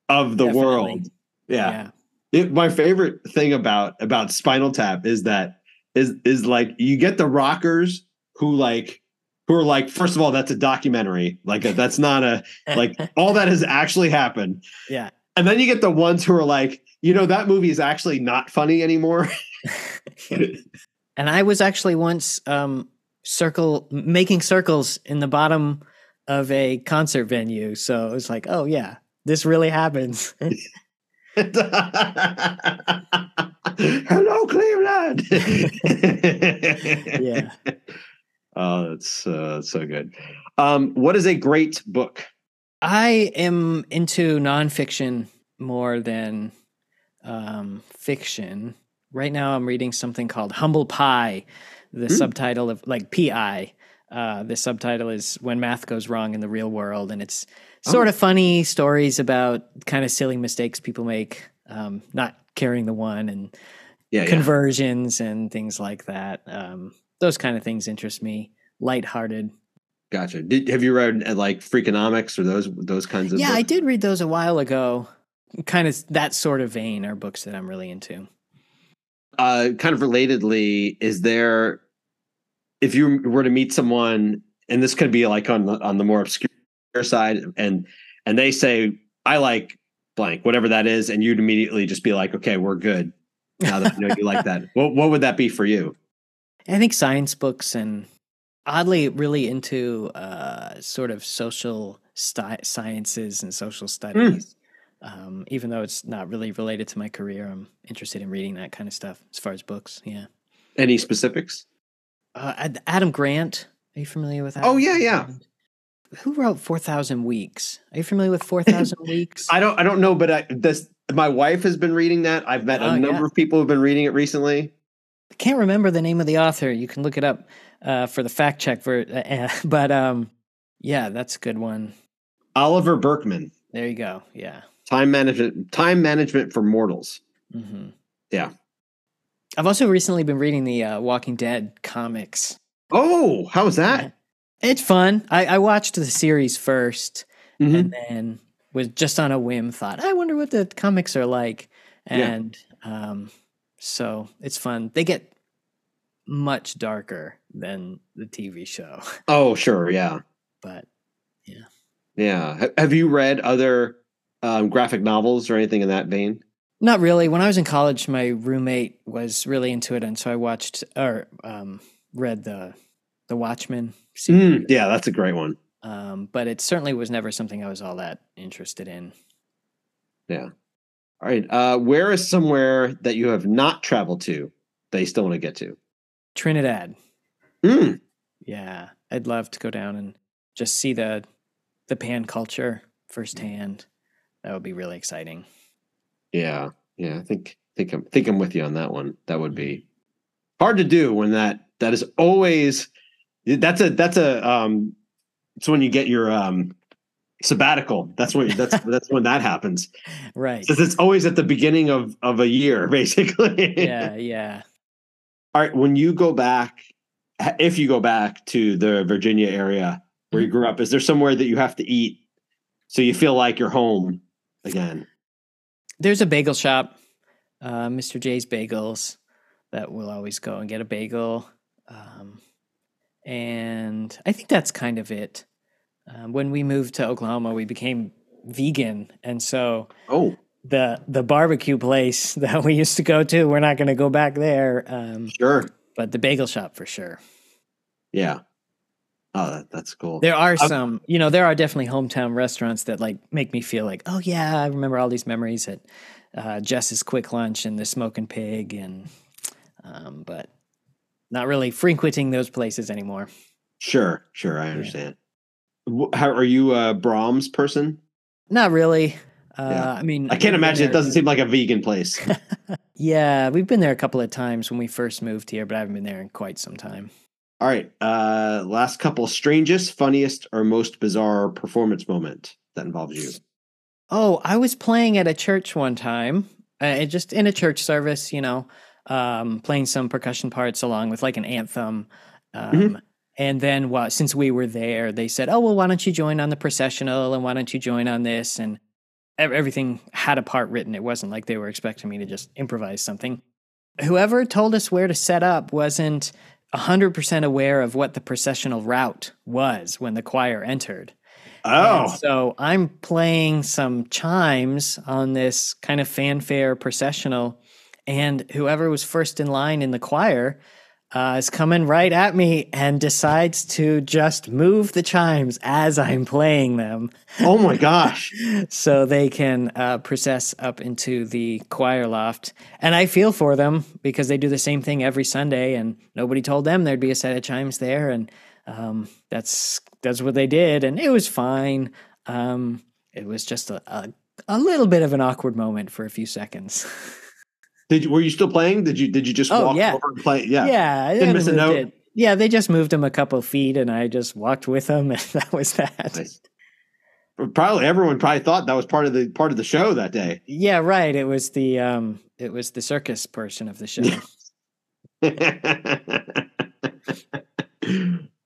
[SPEAKER 1] of the Definitely. world. Yeah. yeah. It, my favorite thing about about Spinal Tap is that is is like you get the rockers who like who are like first of all that's a documentary. Like that's not a like <laughs> all that has actually happened.
[SPEAKER 2] Yeah.
[SPEAKER 1] And then you get the ones who are like you know that movie is actually not funny anymore. <laughs>
[SPEAKER 2] And i was actually once um circle making circles in the bottom of a concert venue. So it was like oh yeah this really happens <laughs>
[SPEAKER 1] Hello, Cleveland.
[SPEAKER 2] yeah. <laughs>
[SPEAKER 1] Oh, that's uh, so good. Um, what is a great book?
[SPEAKER 2] I am into nonfiction more than um, fiction. Right now, I'm reading something called Humble Pie. The mm. subtitle of like PI. Uh, the subtitle is When Math Goes Wrong in the Real World, and it's sort oh. of funny stories about kind of silly mistakes people make, um, not carrying the one and yeah, conversions yeah. and things like that. Um, those kind of things interest me. Lighthearted.
[SPEAKER 1] Gotcha. Did have you read uh, like Freakonomics or those those kinds of?
[SPEAKER 2] Yeah, books? I did read those a while ago. Kind of that sort of vein are books that I'm really into.
[SPEAKER 1] Uh, kind of relatedly, is there if you were to meet someone, and this could be like on the, on the more obscure side, and and they say, "I like blank, whatever that is," and you'd immediately just be like, "Okay, we're good." now that I know you like that. <laughs> What what would that be for you?
[SPEAKER 2] I think science books and oddly really into uh, sort of social sti- sciences and social hmm. studies. Mm. Um, even though it's not really related to my career, I'm interested in reading that kind of stuff as far as books. Yeah.
[SPEAKER 1] Any specifics?
[SPEAKER 2] Uh, Adam Grant. Are you familiar with?
[SPEAKER 1] Adam? Oh yeah, yeah.
[SPEAKER 2] Who wrote Four Thousand Weeks? Are you familiar with Four Thousand <laughs> Weeks?
[SPEAKER 1] I don't. I don't know, but I, this my wife has been reading that. I've met oh, a number yeah. of people who've been reading it recently.
[SPEAKER 2] I can't remember the name of the author. You can look it up uh, for the fact check. For uh, <laughs> but um, yeah, that's a good one.
[SPEAKER 1] Oliver Burkeman
[SPEAKER 2] There you go. Yeah.
[SPEAKER 1] Time management. Time management for mortals.
[SPEAKER 2] Mm-hmm.
[SPEAKER 1] Yeah.
[SPEAKER 2] I've also recently been reading the uh, Walking Dead comics.
[SPEAKER 1] Oh, how's that?
[SPEAKER 2] It's fun. I, I watched the series 1st mm-hmm. and then was just on a whim thought, I wonder what the comics are like. And yeah. um, so it's fun. They get much darker than the TV show. <laughs>
[SPEAKER 1] Oh, sure. Yeah.
[SPEAKER 2] But yeah.
[SPEAKER 1] Yeah. Have you read other um, graphic novels or anything in that vein?
[SPEAKER 2] Not really. When I was in college, my roommate was really into it, and so I watched or um, read the the Watchmen.
[SPEAKER 1] Mm, yeah, that's a great one.
[SPEAKER 2] Um, but it certainly was never something I was all that interested in.
[SPEAKER 1] Yeah. All right. Uh, where is somewhere that you have not traveled to that you still want to get to?
[SPEAKER 2] Trinidad.
[SPEAKER 1] Mm.
[SPEAKER 2] Yeah, I'd love to go down and just see the the pan culture firsthand. That would be really exciting.
[SPEAKER 1] Yeah, yeah. I think think I'm think I'm with you on that one. That would be hard to do when that that is always that's a that's a um it's when you get your um sabbatical. That's when that's <laughs> that's when that happens.
[SPEAKER 2] Right.
[SPEAKER 1] Because it's always at the beginning of of a year, <laughs> basically.
[SPEAKER 2] yeah, yeah.
[SPEAKER 1] All right. When you go back, if you go back to the Virginia area where you mm-hmm. grew up, is there somewhere that you have to eat so you feel like you're home again?
[SPEAKER 2] There's a bagel shop, uh, Mr. J's Bagels, that we'll always go and get a bagel. Um, and I think that's kind of it. um, when we moved to Oklahoma, we became vegan, and so
[SPEAKER 1] oh,
[SPEAKER 2] the the barbecue place <laughs> that we used to go to, we're not going to go back there. Um,
[SPEAKER 1] sure,
[SPEAKER 2] but the bagel shop for sure.
[SPEAKER 1] Yeah. Oh, that, that's cool.
[SPEAKER 2] There are some, you know, there are definitely hometown restaurants that like make me feel like, oh yeah, I remember all these memories at uh, Jess's Quick Lunch and the Smoking Pig, and um, but not really frequenting those places anymore.
[SPEAKER 1] Sure, sure, I understand. Yeah. How are you a Braum's person?
[SPEAKER 2] Not really. Uh, yeah. I mean,
[SPEAKER 1] I can't imagine it doesn't seem like a vegan place. <laughs>
[SPEAKER 2] yeah, we've been there a couple of times when we first moved here, but I haven't been there in quite some time.
[SPEAKER 1] All right. Uh, last couple strangest, funniest, or most bizarre performance moment that involves you.
[SPEAKER 2] Oh, I was playing at a church one time, uh, just in a church service, you know, um, playing some percussion parts along with like an anthem. Um, mm-hmm. And then, well, since we were there, they said, "Oh, well, why don't you join on the processional, and why don't you join on this?" And everything had a part written. It wasn't like they were expecting me to just improvise something. Whoever told us where to set up wasn't 100% aware of what the processional route was when the choir entered.
[SPEAKER 1] Oh.
[SPEAKER 2] And so I'm playing some chimes on this kind of fanfare processional, and whoever was first in line in the choir uh, is coming right at me and decides to just move the chimes as I'm playing them.
[SPEAKER 1] Oh my gosh. <laughs>
[SPEAKER 2] so they can uh, process up into the choir loft. And I feel for them because they do the same thing every Sunday, and nobody told them there'd be a set of chimes there. And um, that's that's what they did. And it was fine. Um, it was just a, a, a little bit of an awkward moment for a few seconds. <laughs>
[SPEAKER 1] Did you, were you still playing? Did you did you just oh, walk
[SPEAKER 2] yeah.
[SPEAKER 1] over and play? Yeah,
[SPEAKER 2] yeah.
[SPEAKER 1] Didn't miss a note. It.
[SPEAKER 2] Yeah, they just moved him a couple feet, and I just walked with him, <laughs> and that was that. Nice.
[SPEAKER 1] Probably everyone probably thought that was part of the part of the show that day.
[SPEAKER 2] Yeah, right. It was the um, it was the circus portion of the show. <laughs>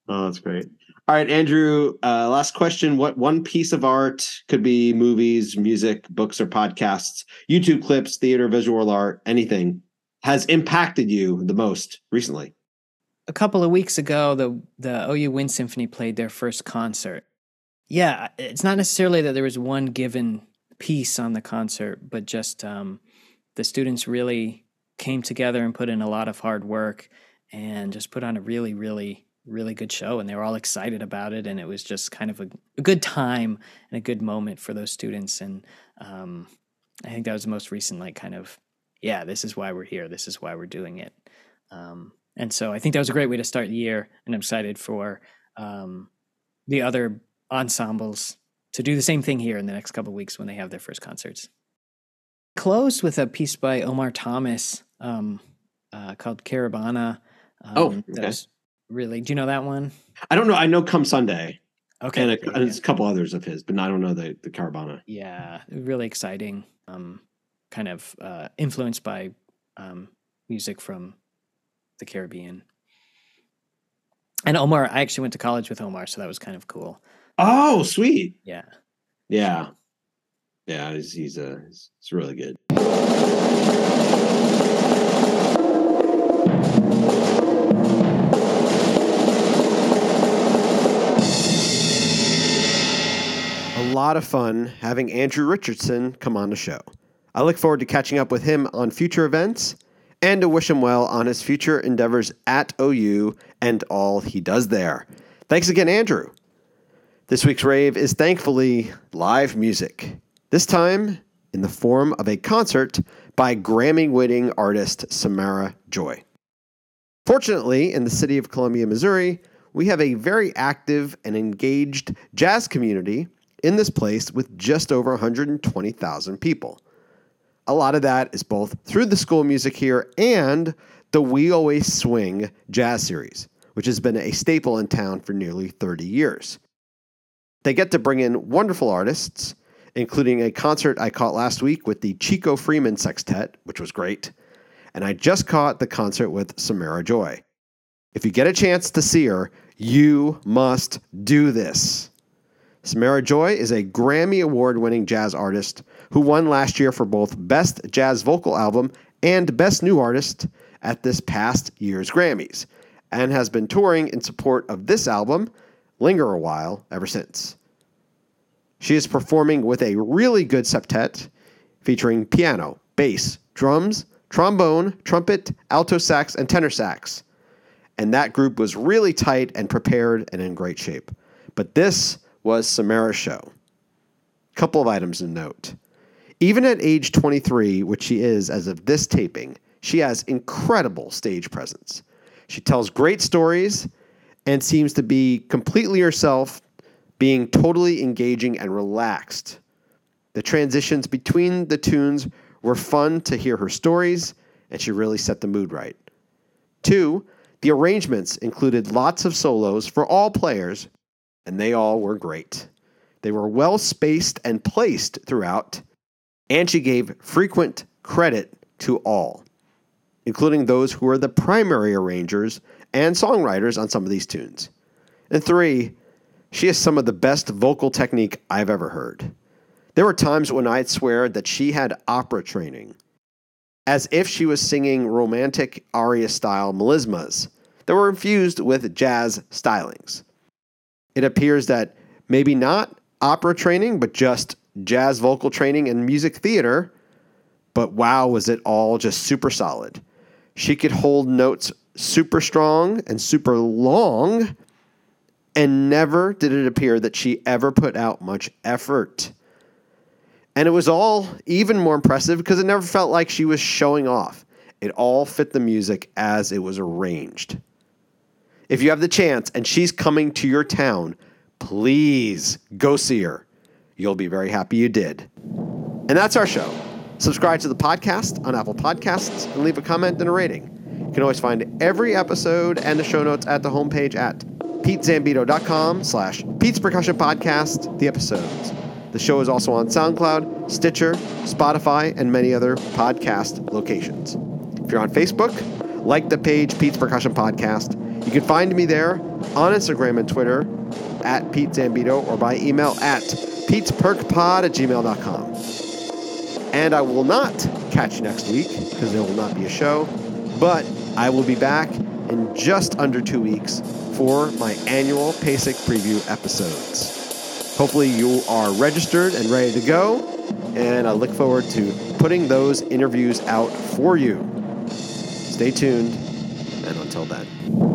[SPEAKER 1] oh, that's great. All right, Andrew. Uh, last question: What one piece of art could be movies, music, books, or podcasts, YouTube clips, theater, visual art, anything has impacted you the most recently?
[SPEAKER 2] A couple of weeks ago, the the OU Wind Symphony played their first concert. Yeah, it's not necessarily that there was one given piece on the concert, but just um, the students really came together and put in a lot of hard work and just put on a really, really really good show and they were all excited about it and it was just kind of a, a good time and a good moment for those students and um, i think that was the most recent like kind of yeah this is why we're here. This is why we're doing it. Um, and so i think that was a great way to start the year and i'm excited for um, the other ensembles to do the same thing here in the next couple weeks when they have their first concerts. Closed with a piece by omar thomas um, uh, called caravana
[SPEAKER 1] oh, okay.
[SPEAKER 2] that was really. Do you know that one?
[SPEAKER 1] I don't know. I know Come Sunday.
[SPEAKER 2] Okay.
[SPEAKER 1] And, a, yeah. and a couple others of his, but I don't know the, the Caravana.
[SPEAKER 2] Yeah. Really exciting. Um, kind of uh, influenced by um, music from the Caribbean. And Omar, I actually went to college with Omar, so that was kind of cool.
[SPEAKER 1] Oh, sweet.
[SPEAKER 2] Yeah.
[SPEAKER 1] Yeah. Yeah, he's he's, uh, he's, he's really good. Lot of fun having Andrew Richardson come on the show. I look forward to catching up with him on future events and to wish him well on his future endeavors at OU and all he does there. Thanks again, Andrew. This week's rave is thankfully live music, this time in the form of a concert by Grammy winning artist Samara Joy. Fortunately, in the city of Columbia, Missouri, we have a very active and engaged jazz community in this place with just over 120,000 people. A lot of that is both through the school music here and the We Always Swing jazz series, which has been a staple in town for nearly 30 years. They get to bring in wonderful artists, including a concert I caught last week with the Chico Freeman Sextet, which was great, and I just caught the concert with Samara Joy. If you get a chance to see her, you must do this. Samara Joy is a Grammy Award winning jazz artist who won last year for both Best Jazz Vocal Album and Best New Artist at this past year's Grammys, and has been touring in support of this album, linger a while ever since. She is performing with a really good septet featuring piano, bass, drums, trombone, trumpet, alto sax, and tenor sax. And that group was really tight and prepared and in great shape. But this was Samara's show. Couple of items to note. Even at age 23, which she is as of this taping, she has incredible stage presence. She tells great stories and seems to be completely herself, being totally engaging and relaxed. The transitions between the tunes were fun to hear her stories, and she really set the mood right. Two, the arrangements included lots of solos for all players, and they all were great. They were well spaced and placed throughout, and she gave frequent credit to all, including those who were the primary arrangers and songwriters on some of these tunes. And three, she has some of the best vocal technique I've ever heard. There were times when I'd swear that she had opera training, as if she was singing romantic aria style melismas that were infused with jazz stylings. It appears that maybe not opera training, but just jazz vocal training and music theater. But wow, was it all just super solid. She could hold notes super strong and super long, and never did it appear that she ever put out much effort. And it was all even more impressive because it never felt like she was showing off. It all fit the music as it was arranged. If you have the chance and she's coming to your town, please go see her. You'll be very happy you did. And that's our show. Subscribe to the podcast on Apple Podcasts and leave a comment and a rating. You can always find every episode and the show notes at the homepage at petezambito.com slash Pete's Percussion Podcast, the episodes. The show is also on SoundCloud, Stitcher, Spotify, and many other podcast locations. If you're on Facebook, like the page Pete's Percussion Podcast. You can find me there on Instagram and Twitter at Pete Zambito or by email at petesperkpod at gmail.com. And I will not catch you next week because there will not be a show, but I will be back in just under two weeks for my annual PASIC preview episodes. Hopefully, you are registered and ready to go, and I look forward to putting those interviews out for you. Stay tuned, and until then.